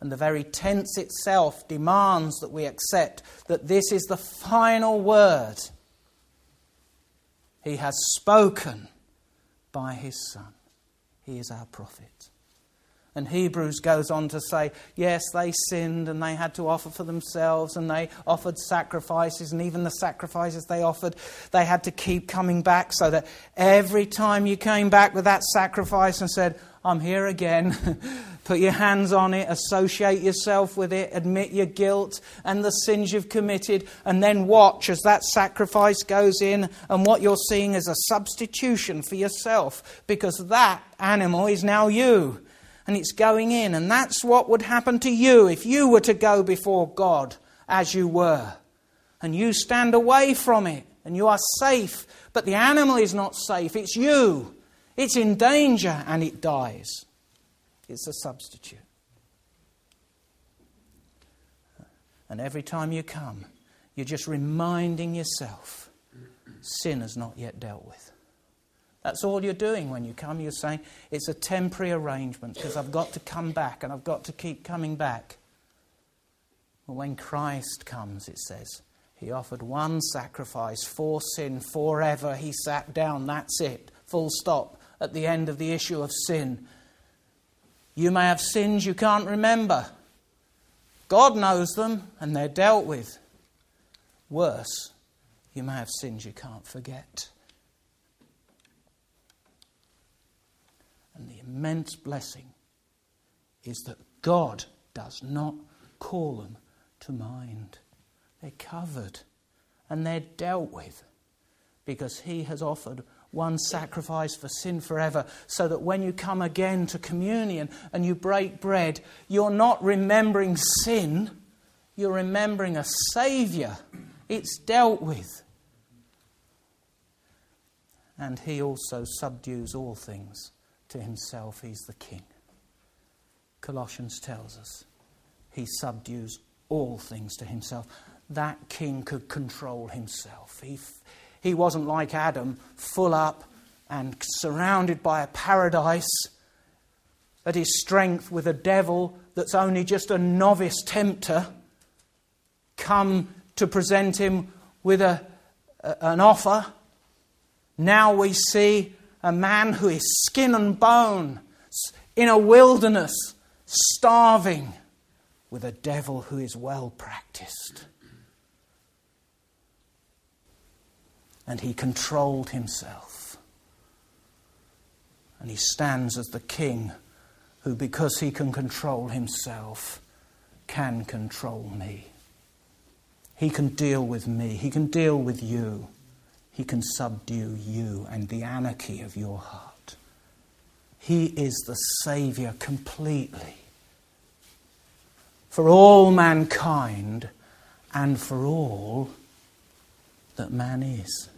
and the very tense itself demands that we accept that this is the final word. He has spoken by his Son. He is our prophet. And Hebrews goes on to say, yes, they sinned and they had to offer for themselves and they offered sacrifices, and even the sacrifices they offered, they had to keep coming back so that every time you came back with that sacrifice and said, I'm here again. Put your hands on it, associate yourself with it, admit your guilt and the sins you've committed, and then watch as that sacrifice goes in, and what you're seeing is a substitution for yourself, because that animal is now you, and it's going in. And that's what would happen to you if you were to go before God as you were. And you stand away from it, and you are safe, but the animal is not safe, it's you. It's in danger and it dies. It's a substitute. And every time you come, you're just reminding yourself sin is not yet dealt with. That's all you're doing when you come. You're saying it's a temporary arrangement because I've got to come back and I've got to keep coming back. But when Christ comes, it says, He offered one sacrifice for sin forever. He sat down. That's it. Full stop at the end of the issue of sin. You may have sins you can't remember. God knows them and they're dealt with. Worse, You may have sins you can't forget. And the immense blessing is that God does not call them to mind. They're covered and they're dealt with because He has offered one sacrifice for sin forever, so that when you come again to communion and you break bread, you're not remembering sin, you're remembering a Saviour. It's dealt with. And He also subdues all things to Himself. He's the King. Colossians tells us He subdues all things to Himself. That King could control Himself. He he wasn't like Adam, full up and surrounded by a paradise at his strength with a devil that's only just a novice tempter come to present him with a, an offer. Now we see a man who is skin and bone in a wilderness, starving, with a devil who is well practiced. and he controlled himself. And he stands as the king who, because he can control himself, can control me. He can deal with me. He can deal with you. He can subdue you and the anarchy of your heart. He is the Saviour completely for all mankind and for all that man is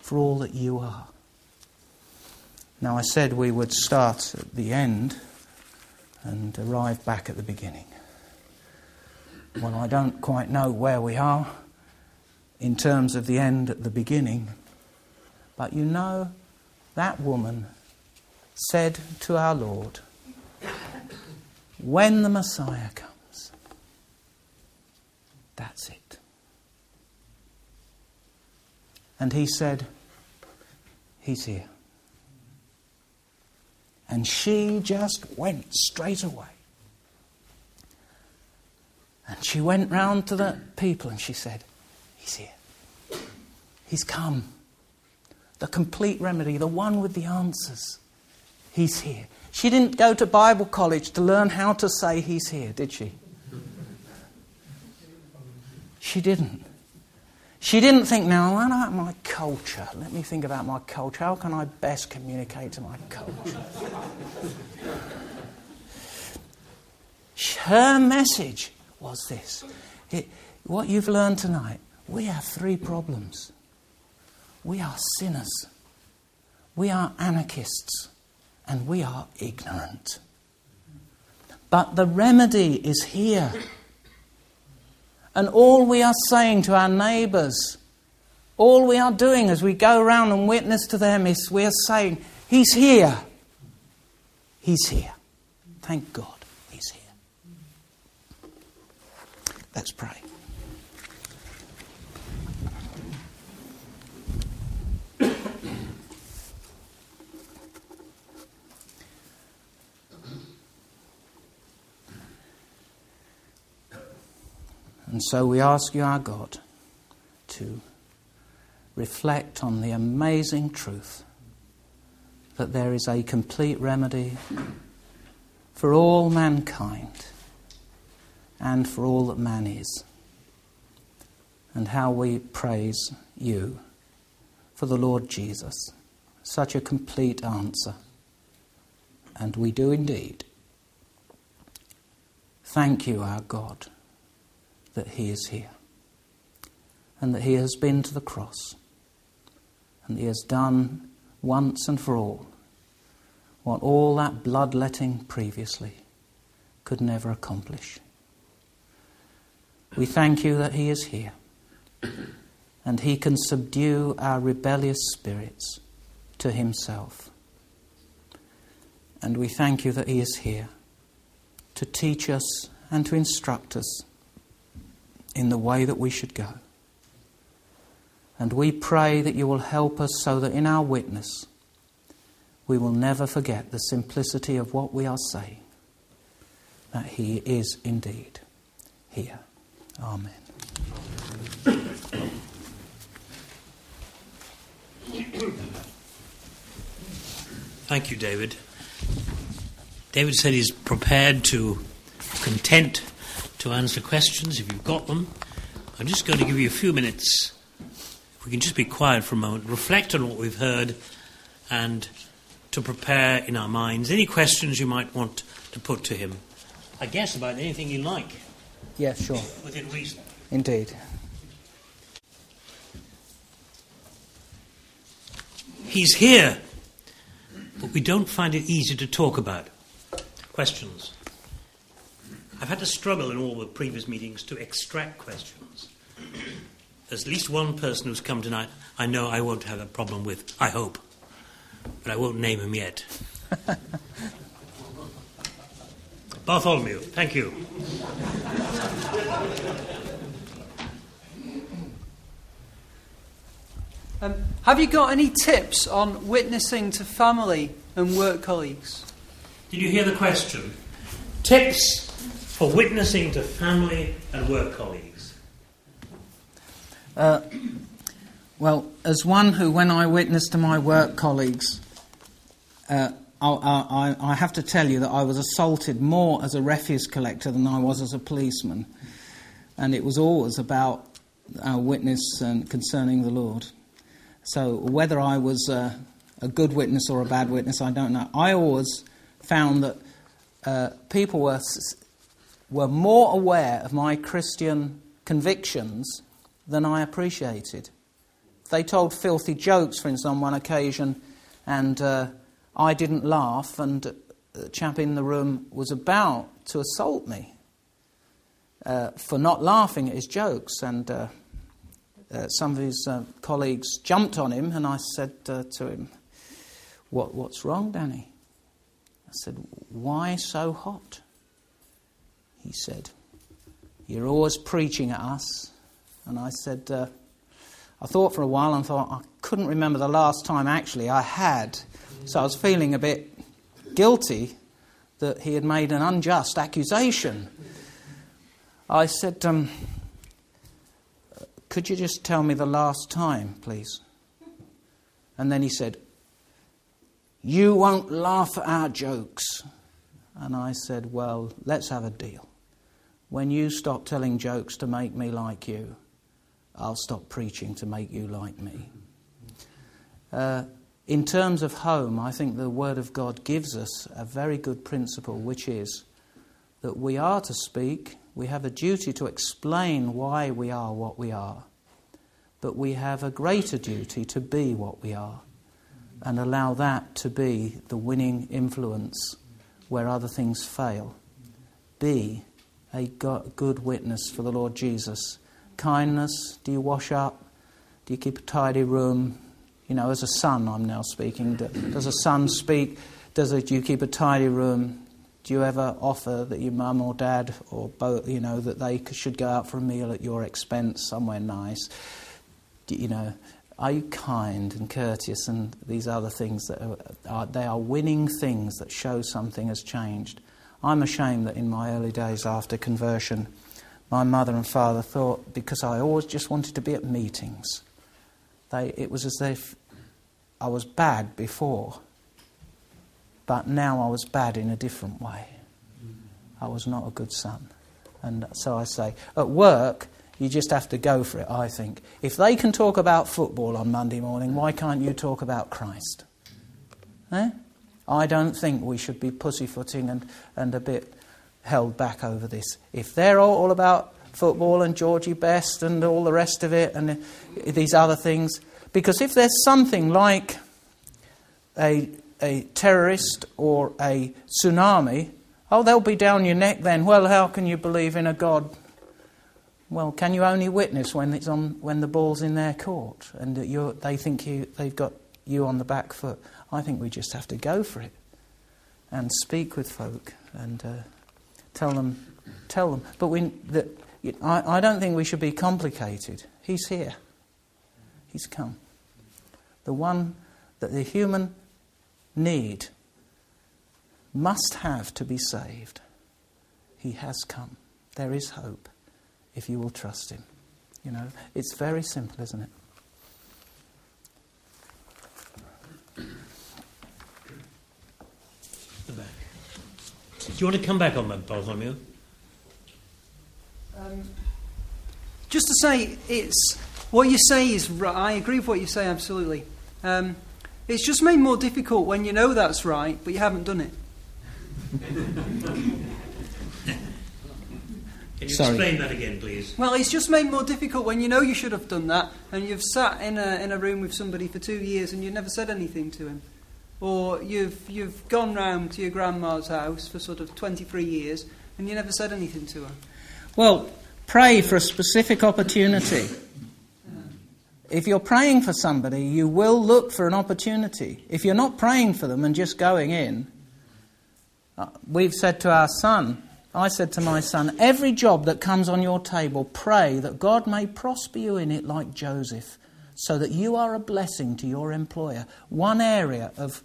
for all that you are. Now, I said we would start at the end and arrive back at the beginning. Well, I don't quite know where we are in terms of the end at the beginning, but you know, that woman said to our Lord, When the Messiah comes, that's it. And he said, He's here. And she just went straight away. And she went round to the people and she said, He's here. He's come. The complete remedy, the one with the answers. He's here. She didn't go to Bible college to learn how to say He's here, did she? She didn't. She didn't think, now, what about my culture? Let me think about my culture. How can I best communicate to my culture? Her message was this it, what you've learned tonight we have three problems. We are sinners, we are anarchists, and we are ignorant. But the remedy is here. And all we are saying to our neighbours, all we are doing as we go around and witness to them is we are saying, He's here. He's here. Thank God He's here. Let's pray. And so we ask you, our God, to reflect on the amazing truth that there is a complete remedy for all mankind and for all that man is. And how we praise you for the Lord Jesus. Such a complete answer. And we do indeed. Thank you, our God that He is here and that He has been to the cross and He has done once and for all what all that bloodletting previously could never accomplish. We thank you that He is here and He can subdue our rebellious spirits to Himself. And we thank you that He is here to teach us and to instruct us in the way that we should go. And we pray that you will help us so that in our witness we will never forget the simplicity of what we are saying, that He is indeed here. Amen. Thank you, David. David said he's prepared to content to answer questions if you've got them. I'm just going to give you a few minutes. If we can just be quiet for a moment, reflect on what we've heard, and to prepare in our minds any questions you might want to put to him. I guess about anything you like. Yeah, sure. Within reason. Indeed. He's here, but we don't find it easy to talk about. Questions? I've had to struggle in all the previous meetings to extract questions. There's at least one person who's come tonight I know I won't have a problem with, I hope. But I won't name him yet. Bartholomew, thank you. Um, have you got any tips on witnessing to family and work colleagues? Did you hear the question? Tips for witnessing to family and work colleagues. Uh, well, as one who, when I witnessed to my work colleagues, uh, I, I, I, have to tell you that I was assaulted more as a refuse collector than I was as a policeman. And it was always about our witness and concerning the Lord. So whether I was a, a good witness or a bad witness, I don't know. I always found that uh, people were, were more aware of my Christian convictions than I appreciated. They told filthy jokes, for instance, on one occasion, and uh, I didn't laugh, and the chap in the room was about to assault me uh, for not laughing at his jokes. And uh, uh, some of his uh, colleagues jumped on him, and I said uh, to him, what, What's wrong, Danny? I said, Why so hot? He said, You're always preaching at us. And I said, uh, I thought for a while and thought I couldn't remember the last time actually I had. So I was feeling a bit guilty that he had made an unjust accusation. I said, um, could you just tell me the last time, please? And then he said, You won't laugh at our jokes. And I said, Well, let's have a deal. When you stop telling jokes to make me like you, I'll stop preaching to make you like me. Uh, in terms of home, I think the Word of God gives us a very good principle, which is that we are to speak we have a duty to explain why we are what we are, but we have a greater duty to be what we are and allow that to be the winning influence where other things fail. Be a good witness for the Lord Jesus. Kindness, do you wash up? Do you keep a tidy room? You know, as a son, I'm now speaking. Does a son speak? Does it, do you keep a tidy room? Do you ever offer that your mum or dad or both, you know, that they should go out for a meal at your expense somewhere nice? Do, you know, are you kind and courteous and these other things that are, are, they are winning things that show something has changed? I'm ashamed that in my early days after conversion, my mother and father thought because I always just wanted to be at meetings, they, it was as if I was bad before but now I was bad in a different way. I was not a good son. And so I say, at work, you just have to go for it, I think. If they can talk about football on Monday morning, why can't you talk about Christ? Eh? I don't think we should be pussyfooting and, and a bit held back over this. If they're all, about football and Georgie Best and all the rest of it and uh, these other things, because if there's something like a a terrorist or a tsunami, oh, they'll be down your neck then. Well, how can you believe in a God? Well, can you only witness when it's on when the ball's in their court and they think you, they've got you on the back foot? I think we just have to go for it and speak with folk and uh, tell them, tell them. But we, the, I, I don't think we should be complicated. He's here. He's come. The one that the human need, must have to be saved, he has come. There is hope if you will trust him. You know, it's very simple, isn't it? You want to come back on that, Bartholomew? Um, just to say, it's what you say is right. I agree with what you say absolutely. Um, it's just made more difficult when you know that's right, but you haven't done it. Can you Sorry. explain that again, please? Well, it's just made more difficult when you know you should have done that, and you've sat in a in a room with somebody for two years and you've never said anything to him, or you've you've gone round to your grandma's house for sort of twenty three years and you never said anything to her. Well, pray for a specific opportunity. If you're praying for somebody, you will look for an opportunity. If you're not praying for them and just going in, uh, we've said to our son, I said to my son, every job that comes on your table, pray that God may prosper you in it like Joseph, so that you are a blessing to your employer. One area of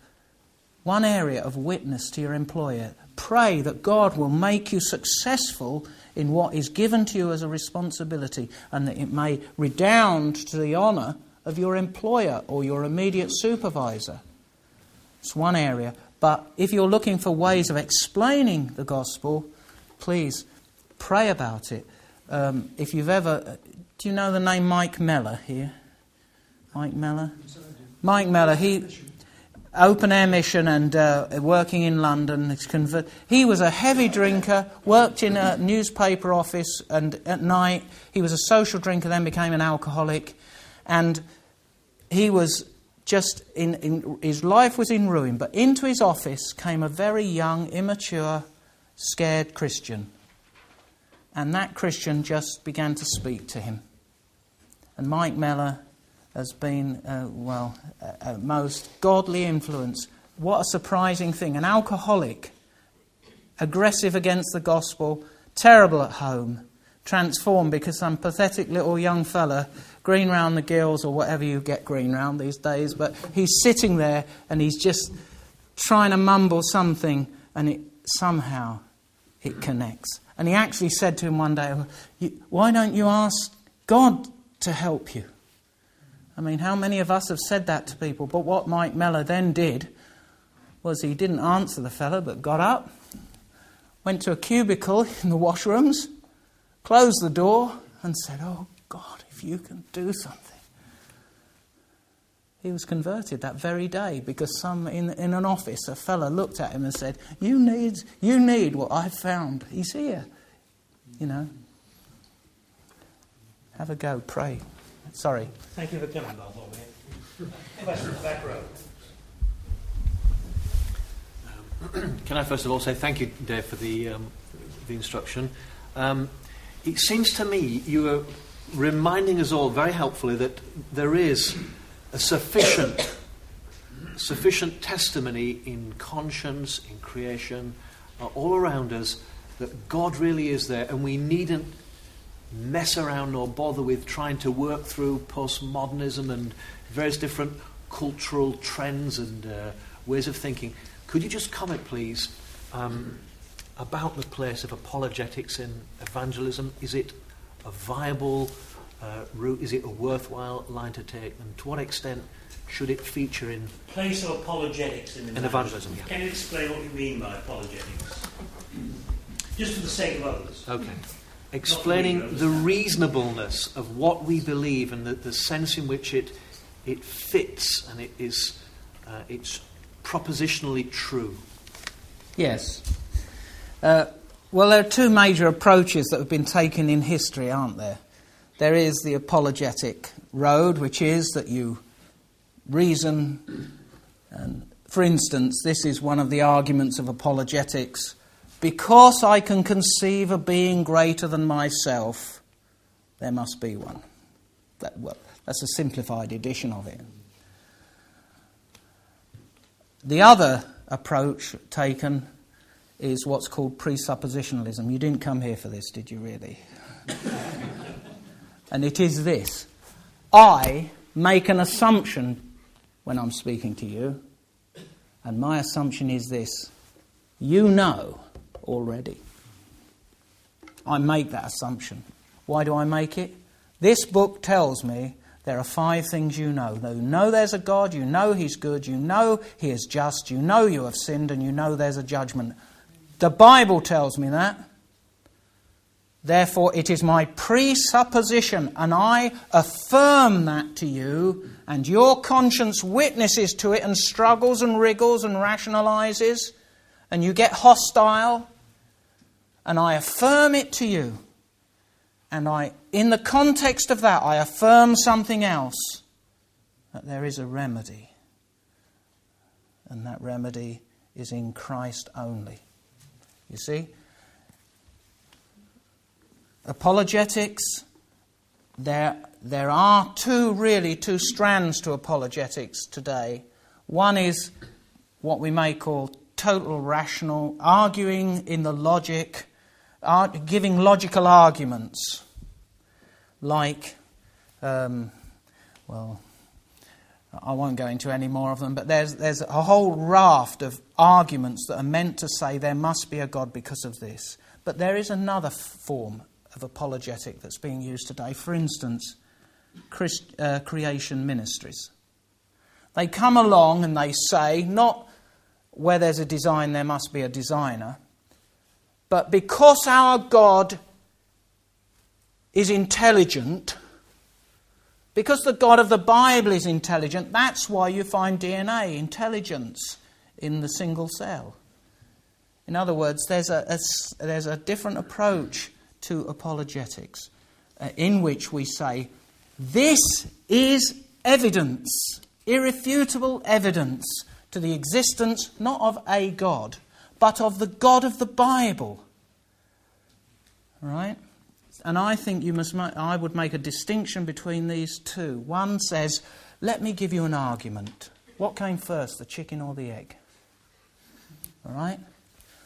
one area of witness to your employer. Pray that God will make you successful in what is given to you as a responsibility and that it may redound to the honour of your employer or your immediate supervisor. It's one area. But if you're looking for ways of explaining the gospel, please pray about it. Um, if you've ever. Do you know the name Mike Mellor here? Mike Mellor? Mike Mellor, he open air mission and uh, working in London. He was a heavy drinker, worked in a newspaper office, and at night he was a social drinker, then became an alcoholic, and he was just in, in his life was in ruin. But into his office came a very young, immature, scared Christian, and that Christian just began to speak to him. And Mike Mellor has been, uh, well, a, a most godly influence. What a surprising thing. An alcoholic, aggressive against the gospel, terrible at home, transformed because some pathetic little young fella, green round the gills or whatever you get green round these days, but he's sitting there and he's just trying to mumble something and it somehow it connects. And he actually said to him one day, Why don't you ask God to help you? I mean, how many of us have said that to people? But what Mike Mellor then did was he didn't answer the fellow, but got up, went to a cubicle in the washrooms, closed the door, and said, Oh, God, if you can do something. He was converted that very day because some in, in an office, a fella looked at him and said, You need, you need what I've found. He's here. You know. Have a go, pray. Sorry. Thank you for coming, Bartholomew. Question, back row. Can I first of all say thank you, Dave, for the, um, the instruction? Um, it seems to me you are reminding us all very helpfully that there is a sufficient, sufficient testimony in conscience, in creation, uh, all around us that God really is there, and we needn't mess around or bother with trying to work through postmodernism and various different cultural trends and uh, ways of thinking. Could you just comment, please, um, about the place of apologetics in evangelism? Is it a viable uh, route? Is it a worthwhile line to take? And to what extent should it feature in Place of apologetics in In evangelism, yeah. Can you explain what you mean by apologetics? Just for the sake of others. Okay. Explaining the reasonableness of what we believe and the, the sense in which it, it fits and it is uh, it's propositionally true. Yes. Uh, well, there are two major approaches that have been taken in history, aren't there? There is the apologetic road, which is that you reason. And for instance, this is one of the arguments of apologetics. Because I can conceive a being greater than myself, there must be one. That, well, that's a simplified edition of it. The other approach taken is what's called presuppositionalism. You didn't come here for this, did you really? and it is this I make an assumption when I'm speaking to you, and my assumption is this you know already. I make that assumption. Why do I make it? This book tells me there are five things you know. You know there's a God, you know He's good, you know He is just, you know you have sinned, and you know there's a judgment. The Bible tells me that. Therefore, it is my presupposition, and I affirm that to you, and your conscience witnesses to it and struggles and wriggles and rationalizes, and you get hostile, and I affirm it to you. And I, in the context of that, I affirm something else that there is a remedy. And that remedy is in Christ only. You see? Apologetics, there, there are two, really, two strands to apologetics today. One is what we may call total rational, arguing in the logic, giving logical arguments, like, um, well, I won't go into any more of them, but there's, there's a whole raft of arguments that are meant to say there must be a God because of this. But there is another form of apologetic that's being used today. For instance, Christ, uh, creation ministries. They come along and they say, not where there's a design, there must be a designer, but because our God is intelligent, because the God of the Bible is intelligent, that's why you find DNA, intelligence, in the single cell. In other words, there's a, a there's a different approach to apologetics uh, in which we say, this is evidence, irrefutable evidence to the existence not of a God, but of the God of the Bible. Right? And I think you must, I would make a distinction between these two. One says, let me give you an argument. What came first, the chicken or the egg? All right?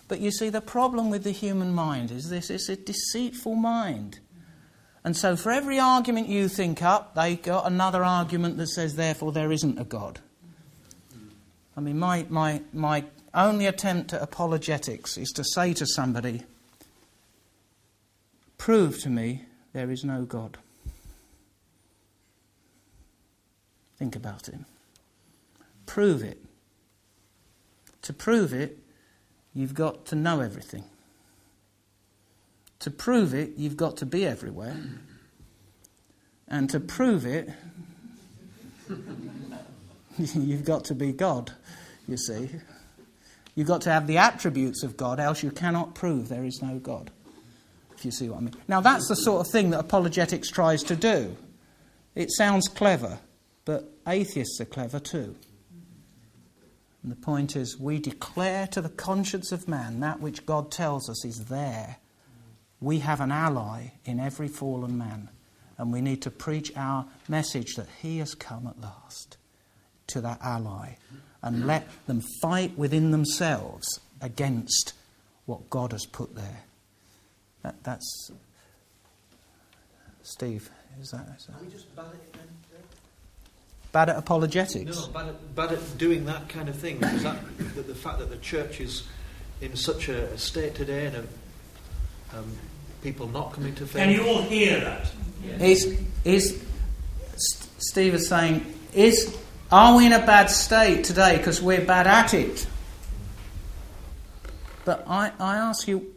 But you see, the problem with the human mind is this it's a deceitful mind. And so, for every argument you think up, they got another argument that says, therefore, there isn't a God. I mean, my, my, my only attempt at apologetics is to say to somebody, Prove to me there is no God. Think about it. Prove it. To prove it, you've got to know everything. To prove it, you've got to be everywhere. And to prove it, you've got to be God, you see. You've got to have the attributes of God, else you cannot prove there is no God if you see what I mean. Now, that's the sort of thing that apologetics tries to do. It sounds clever, but atheists are clever too. And the point is, we declare to the conscience of man that which God tells us is there. We have an ally in every fallen man, and we need to preach our message that he has come at last to that ally and let them fight within themselves against what God has put there. That, that's Steve. Is that? Is that? we just bad at, bad at apologetics? No, bad at, bad at doing that kind of thing. Is that the, the, fact that the church is in such a, state today and a, um, people not coming to faith? Can you all hear that? Yes. Is, is Steve is saying, is are we in a bad state today because we're bad at it? But I, I ask you,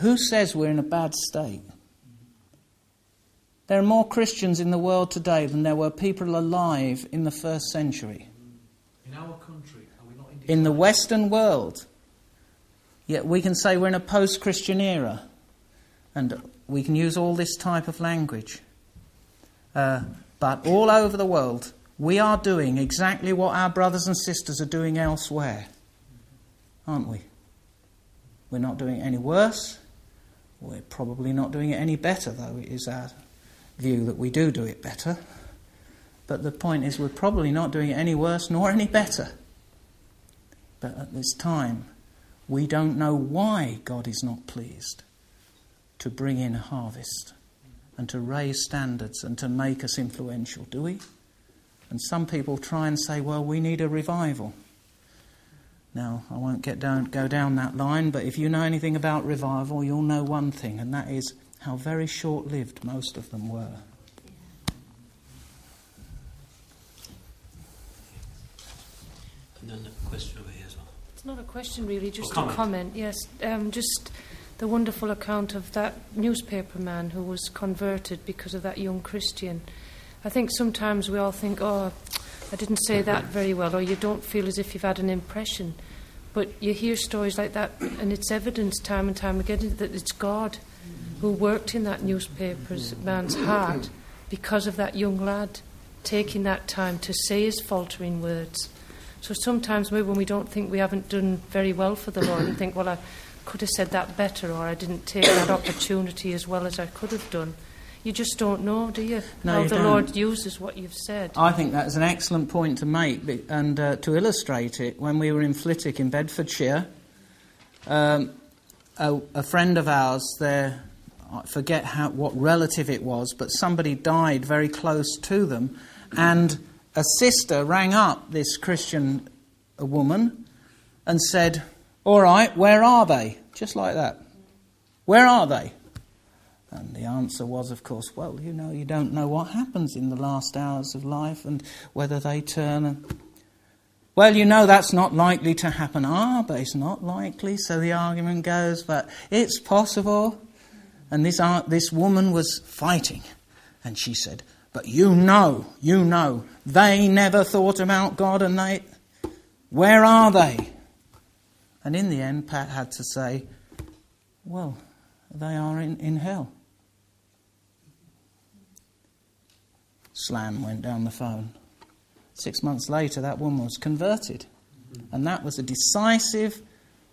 who says we're in a bad state? There are more Christians in the world today than there were people alive in the first century. In our country, are we not in, in the Western world. Yet we can say we're in a post Christian era. And we can use all this type of language. Uh, but all over the world, we are doing exactly what our brothers and sisters are doing elsewhere. Aren't we? We're not doing any worse. We're probably not doing it any better, though it is our view that we do do it better. But the point is, we're probably not doing it any worse nor any better. But at this time, we don't know why God is not pleased to bring in a harvest and to raise standards and to make us influential, do we? And some people try and say, well, we need a revival. Now, I won't get down, go down that line, but if you know anything about revival, you'll know one thing, and that is how very short lived most of them were. And then a question over here as well. It's not a question, really, just comment. a comment. Yes, um, just the wonderful account of that newspaper man who was converted because of that young Christian. I think sometimes we all think, oh, I didn't say that very well, or you don't feel as if you've had an impression. But you hear stories like that, and it's evidence time and time again that it's God who worked in that newspaper's man's heart because of that young lad taking that time to say his faltering words. So sometimes maybe when we don't think we haven't done very well for the Lord and think, well, I could have said that better or I didn't take that opportunity as well as I could have done. You just don't know, do you? No, How you the don't. Lord uses what you've said. I think that's an excellent point to make, and uh, to illustrate it, when we were in Flitwick in Bedfordshire, um, a, a friend of ours there, I forget how, what relative it was, but somebody died very close to them, and a sister rang up this Christian woman and said, All right, where are they? Just like that. Where are they? And the answer was, of course, well, you know, you don't know what happens in the last hours of life and whether they turn. And... Well, you know, that's not likely to happen. Ah, but it's not likely, so the argument goes, but it's possible. And this, ar- this woman was fighting, and she said, but you know, you know, they never thought about God and they. Where are they? And in the end, Pat had to say, well, they are in, in hell. Slam went down the phone. Six months later, that woman was converted. And that was a decisive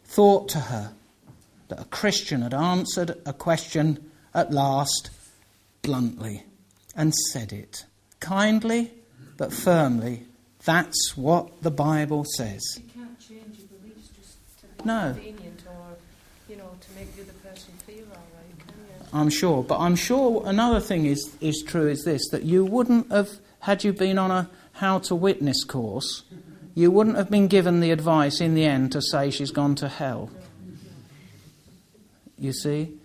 thought to her that a Christian had answered a question at last bluntly and said it kindly but firmly. That's what the Bible says. You can't change your beliefs just to be No. convenient or, you know, to make the other person feel all right, can you? I'm sure. But I'm sure another thing is, is true is this that you wouldn't have, had you been on a how to witness course, you wouldn't have been given the advice in the end to say she's gone to hell. You see?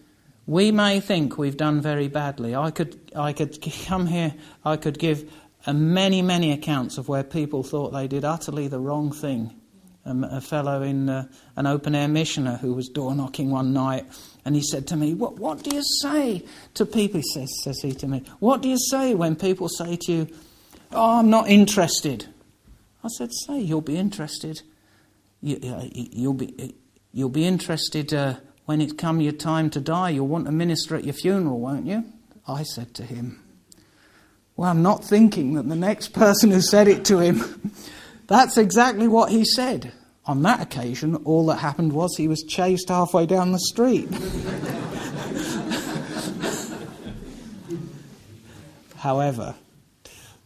We may think we've done very badly. I could, I could come here, I could give many, many accounts of where people thought they did utterly the wrong thing. Um, a fellow in uh, an open air missioner who was door knocking one night, and he said to me, "What, what do you say to people?" He says, says he to me, "What do you say when people say to you, oh, I'm not interested?" I said, "Say you'll be interested. You, uh, you'll be you'll be interested uh, when it come your time to die. You'll want a minister at your funeral, won't you?" I said to him, "Well, I'm not thinking that the next person who said it to him." That's exactly what he said. On that occasion, all that happened was he was chased halfway down the street. However,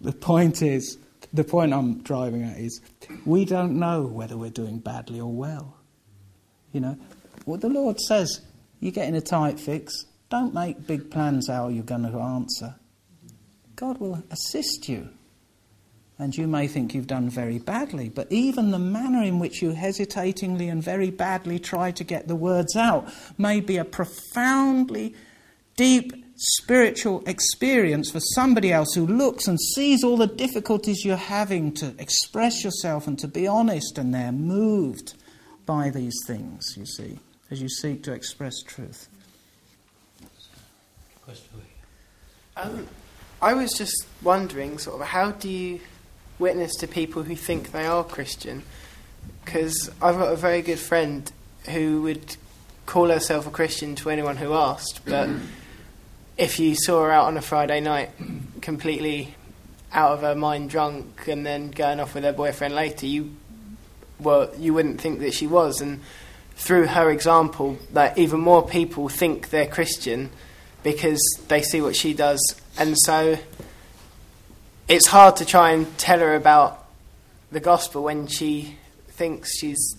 the point is, the point I'm driving at is, we don't know whether we're doing badly or well. You know, what the Lord says, you get in a tight fix, don't make big plans how you're going to answer. God will assist you. And you may think you've done very badly, but even the manner in which you hesitatingly and very badly try to get the words out may be a profoundly deep spiritual experience for somebody else who looks and sees all the difficulties you're having to express yourself and to be honest, and they're moved by these things, you see, as you seek to express truth. Question. Um, I was just wondering, sort of, how do you witness to people who think they are Christian? Because I've got a very good friend who would call herself a Christian to anyone who asked, but if you saw her out on a Friday night, completely out of her mind, drunk, and then going off with her boyfriend later, you well, you wouldn't think that she was. And through her example, that even more people think they're Christian because they see what she does, and so it's hard to try and tell her about the gospel when she thinks she's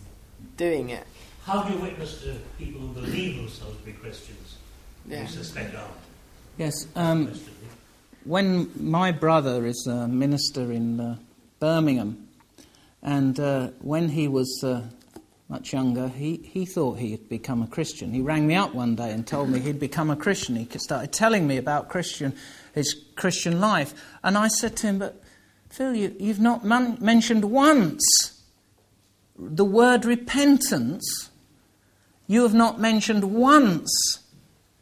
doing it. How do you witness to people who believe themselves to be Christians? Yeah. You suspect aren't. Yes, um, when my brother is a minister in uh, Birmingham, and uh, when he was uh, much younger, he, he thought he had become a Christian. He rang me up one day and told me he'd become a Christian. He started telling me about Christian, his Christian life. And I said to him, But Phil, you, you've not man- mentioned once the word repentance, you have not mentioned once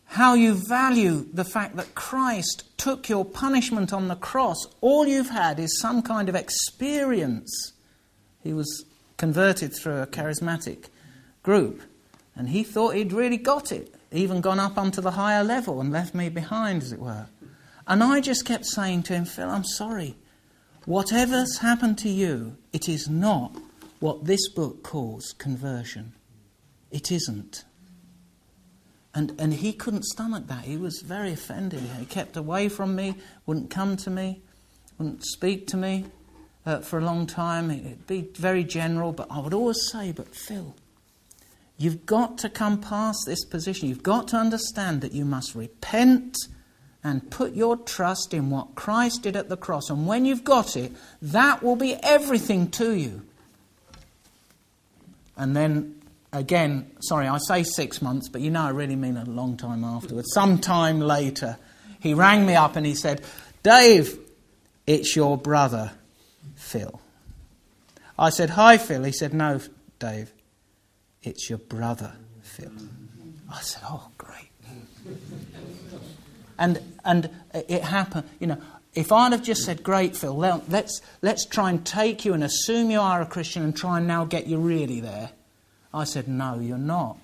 how you value the fact that Christ took your punishment on the cross. All you've had is some kind of experience. He was converted through a charismatic group, and he thought he'd really got it, even gone up onto the higher level and left me behind, as it were. And I just kept saying to him, Phil, I'm sorry. Whatever's happened to you, it is not what this book calls conversion. It isn't. And, and he couldn't stomach that. He was very offended. He kept away from me, wouldn't come to me, wouldn't speak to me uh, for a long time. It'd be very general, but I would always say, But Phil, you've got to come past this position. You've got to understand that you must repent and put your trust in what Christ did at the cross. And when you've got it, that will be everything to you. And then again, sorry, I say six months, but you know I really mean a long time afterwards. Some time later, he rang me up and he said, Dave, it's your brother, Phil. I said, Hi, Phil. He said, No, Dave, it's your brother, Phil. I said, Oh. And, and it happened, you know. If I'd have just said, Great, Phil, let's, let's try and take you and assume you are a Christian and try and now get you really there. I said, No, you're not.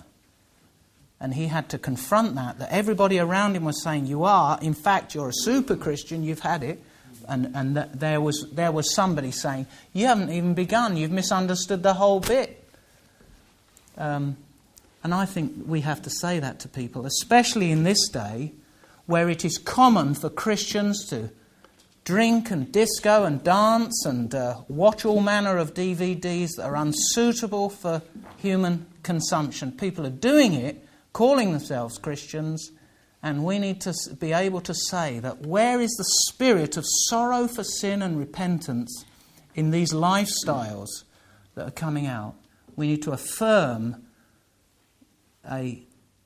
And he had to confront that, that everybody around him was saying, You are. In fact, you're a super Christian, you've had it. And, and there, was, there was somebody saying, You haven't even begun, you've misunderstood the whole bit. Um, and I think we have to say that to people, especially in this day where it is common for Christians to drink and disco and dance and uh, watch all manner of DVDs that are unsuitable for human consumption. People are doing it, calling themselves Christians, and we need to be able to say that where is the spirit of sorrow for sin and repentance in these lifestyles that are coming out? We need to affirm a,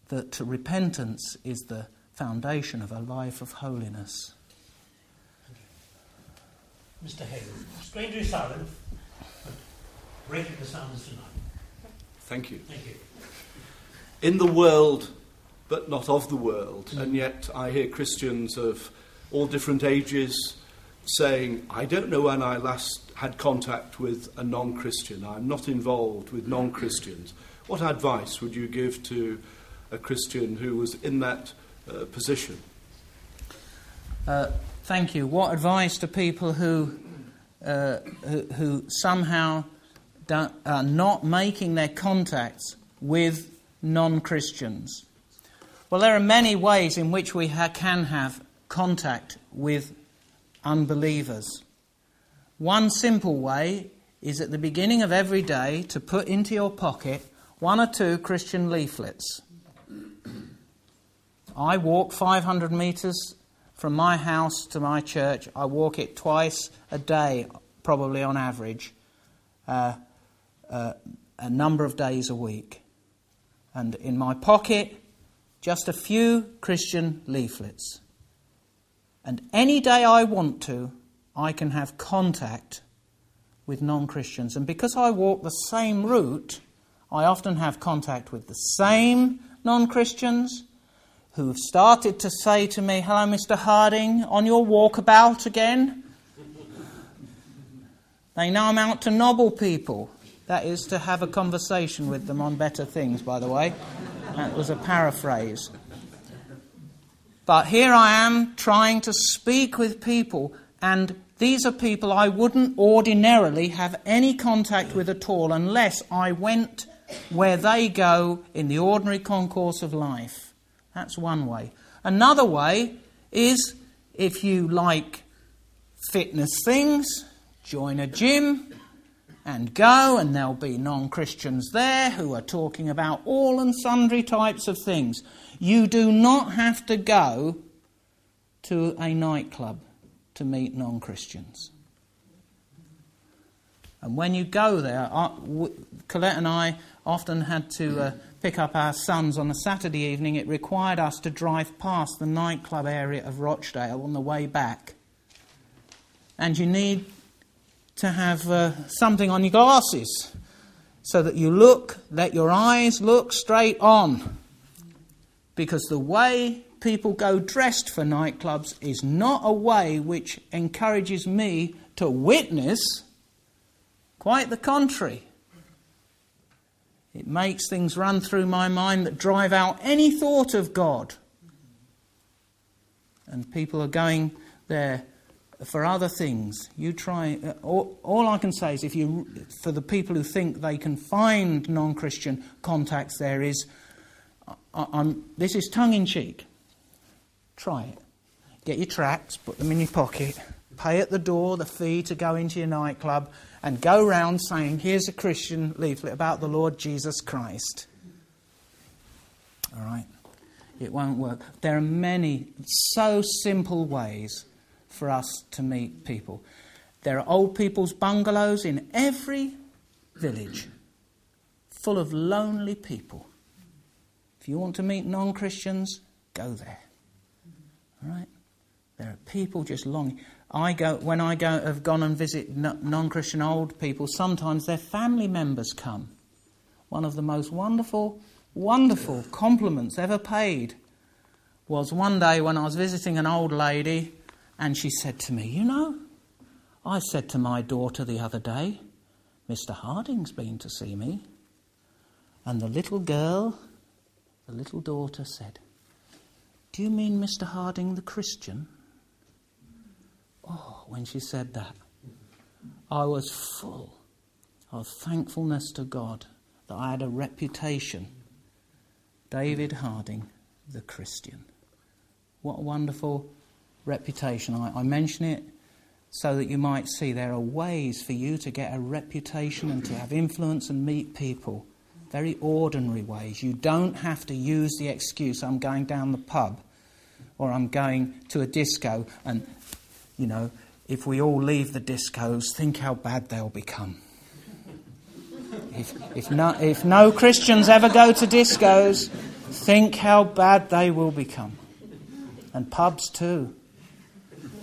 that repentance is the foundation of a life of holiness. Mr. Hale, strangely silent, but breaking the silence tonight. Thank you. Thank you. In the world, but not of the world, mm. and yet I hear Christians of all different ages saying, I don't know when I last had contact with a non Christian. I'm not involved with non Christians. What advice would you give to a Christian who was in that uh, position. Uh, thank you. What advice to people who, uh, who, who, somehow are not making their contacts with non Christians? Well, there are many ways in which we ha- can have contact with unbelievers. One simple way is at the beginning of every day to put into your pocket one or two Christian leaflets. I walk 500 metres from my house to my church. I walk it twice a day, probably on average, uh, uh, a number of days a week. And in my pocket, just a few Christian leaflets. And any day I want to, I can have contact with non Christians. And because I walk the same route, I often have contact with the same non Christians who've started to say to me, Hello, Mr. Harding, on your walkabout again? They know I'm out to nobble people. That is to have a conversation with them on better things, by the way. That was a paraphrase. But here I am trying to speak with people, and these are people I wouldn't ordinarily have any contact with at all unless I went where they go in the ordinary concourse of life. That's one way. Another way is if you like fitness things, join a gym and go, and there'll be non Christians there who are talking about all and sundry types of things. You do not have to go to a nightclub to meet non Christians. And when you go there, uh, Colette and I often had to uh, pick up our sons on a Saturday evening, it required us to drive past the nightclub area of Rochdale on the way back. And you need to have uh, something on your glasses so that you look, let your eyes look straight on. Because the way people go dressed for nightclubs is not a way which encourages me to witness. Quite the contrary. It makes things run through my mind that drive out any thought of God. And people are going there for other things. You try. Uh, all, all, I can say is, if you, for the people who think they can find non-Christian contacts, there is. I, this is tongue in cheek. Try it. Get your tracts, put them in your pocket, pay at the door the fee to go into your nightclub, and go round saying, "Here's a Christian leaflet about the Lord Jesus Christ." All right. It won't work. There are many so simple ways for us to meet people. There are old people's bungalows in every village full of lonely people. If you want to meet non Christians, go there. All right? There are people just longing. I go when I go have gone and visit non-Christian old people. Sometimes their family members come. One of the most wonderful, wonderful compliments ever paid was one day when I was visiting an old lady and she said to me, You know, I said to my daughter the other day, Mr. Harding's been to see me. And the little girl, the little daughter, said, Do you mean Mr. Harding the Christian? Oh, when she said that, I was full of thankfulness to God that I had a reputation. David Harding, the Christian. What a wonderful reputation. I, I mention it so that you might see there are ways for you to get a reputation and to have influence and meet people. Very ordinary ways. You don't have to use the excuse, I'm going down the pub or I'm going to a disco, and, you know, if we all leave the discos, think how bad they'll become. If, if, no, if no Christians ever go to discos, think how bad they will become. And pubs too.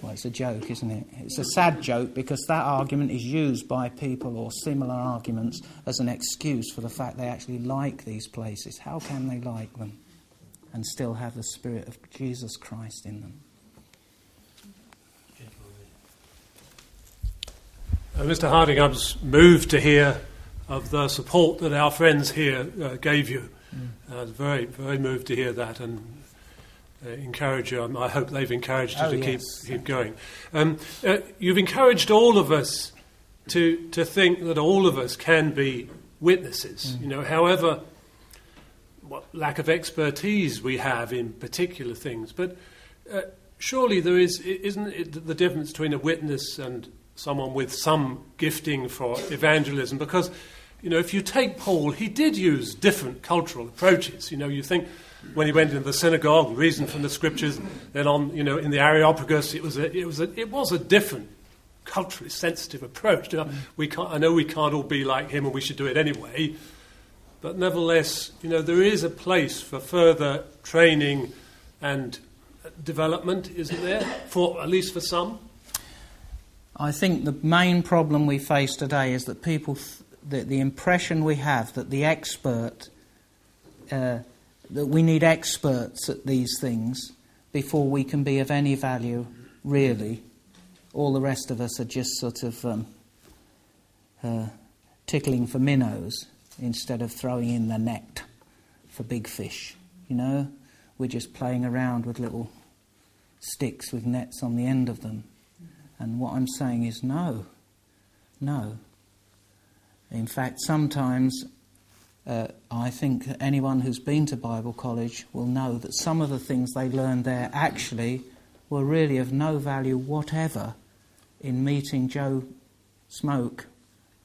Well, it's a joke, isn't it? It's a sad joke because that argument is used by people or similar arguments as an excuse for the fact they actually like these places. How can they like them and still have the Spirit of Jesus Christ in them? Uh, Mr. Harding, I was moved to hear of the support that our friends here uh, gave you. Mm. I was very, very moved to hear that, and uh, encourage you. Um, I hope they've encouraged you oh, to yes. keep keep going. Um, uh, you've encouraged all of us to to think that all of us can be witnesses. Mm. You know, however, what lack of expertise we have in particular things, but uh, surely there is isn't it the difference between a witness and someone with some gifting for evangelism because. You know, if you take Paul, he did use different cultural approaches. You know, you think when he went into the synagogue, reasoned from the scriptures. Then on, you know, in the Areopagus, it was a, it was a, it was a different culturally sensitive approach. You know, we can't, I know we can't all be like him, and we should do it anyway. But nevertheless, you know, there is a place for further training and development, isn't there? For at least for some. I think the main problem we face today is that people, th- the, the impression we have that the expert uh, that we need experts at these things before we can be of any value, really. All the rest of us are just sort of um, uh, tickling for minnows instead of throwing in the net for big fish. You know, we're just playing around with little sticks with nets on the end of them. And what I'm saying is no, no. In fact, sometimes uh, I think anyone who's been to Bible college will know that some of the things they learned there actually were really of no value whatever in meeting Joe Smoke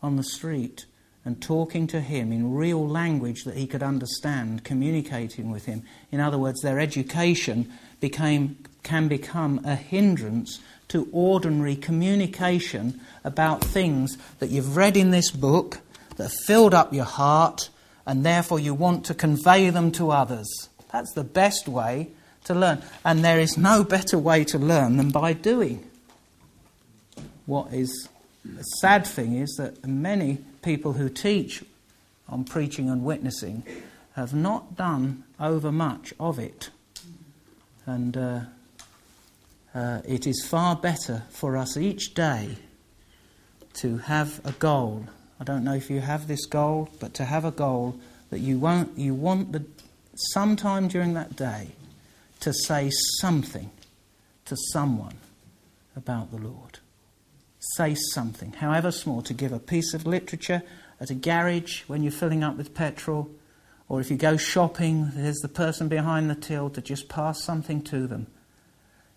on the street and talking to him in real language that he could understand, communicating with him. In other words, their education became, can become a hindrance to ordinary communication about things that you've read in this book that have filled up your heart and therefore you want to convey them to others. That's the best way to learn. And there is no better way to learn than by doing. What is the sad thing is that many people who teach on preaching and witnessing have not done over much of it. And uh, uh, it is far better for us each day to have a goal. I don't know if you have this goal, but to have a goal that you won't you want the sometime during that day to say something to someone about the Lord. Say something, however small, to give a piece of literature at a garage when you're filling up with petrol, or if you go shopping, there's the person behind the till to just pass something to them.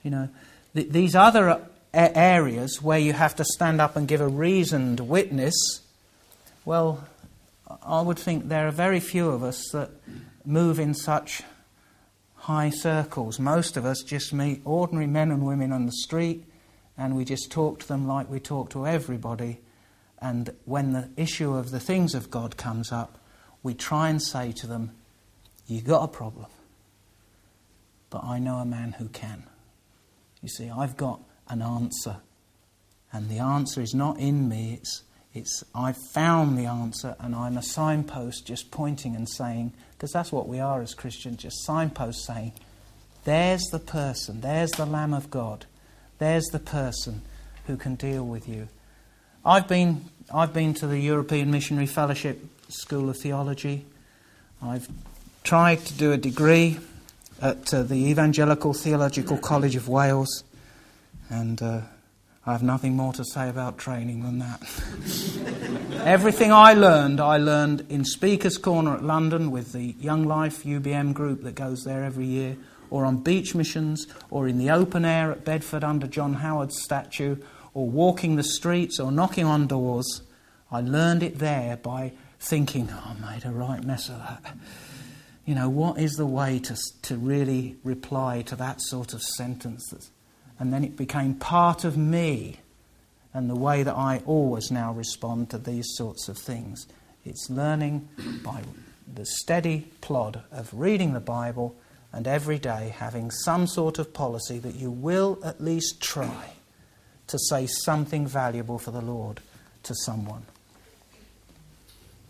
You know, th- these other areas where you have to stand up and give a reasoned witness, well, I would think there are very few of us that move in such high circles. Most of us just meet ordinary men and women on the street and we just talk to them like we talk to everybody. And when the issue of the things of God comes up, we try and say to them, You've got a problem. But I know a man who can. You see, I've got an answer. And the answer is not in me, it's, it's I've found the answer, and I'm a signpost just pointing and saying, because that's what we are as Christians, just signposts saying, There's the person, there's the Lamb of God, there's the person who can deal with you. I've been, I've been to the European Missionary Fellowship School of Theology. I've tried to do a degree at uh, the Evangelical Theological College of Wales, and uh, I have nothing more to say about training than that. Everything I learned, I learned in Speaker's Corner at London with the Young Life UBM group that goes there every year, or on beach missions, or in the open air at Bedford under John Howard's statue, or walking the streets, or knocking on doors. I learned it there by thinking, oh, I made a right mess of that. You know, what is the way to, to really reply to that sort of sentence? And then it became part of me and the way that I always now respond to these sorts of things. It's learning by the steady plod of reading the Bible and every day having some sort of policy that you will at least try to say something valuable for the Lord to someone.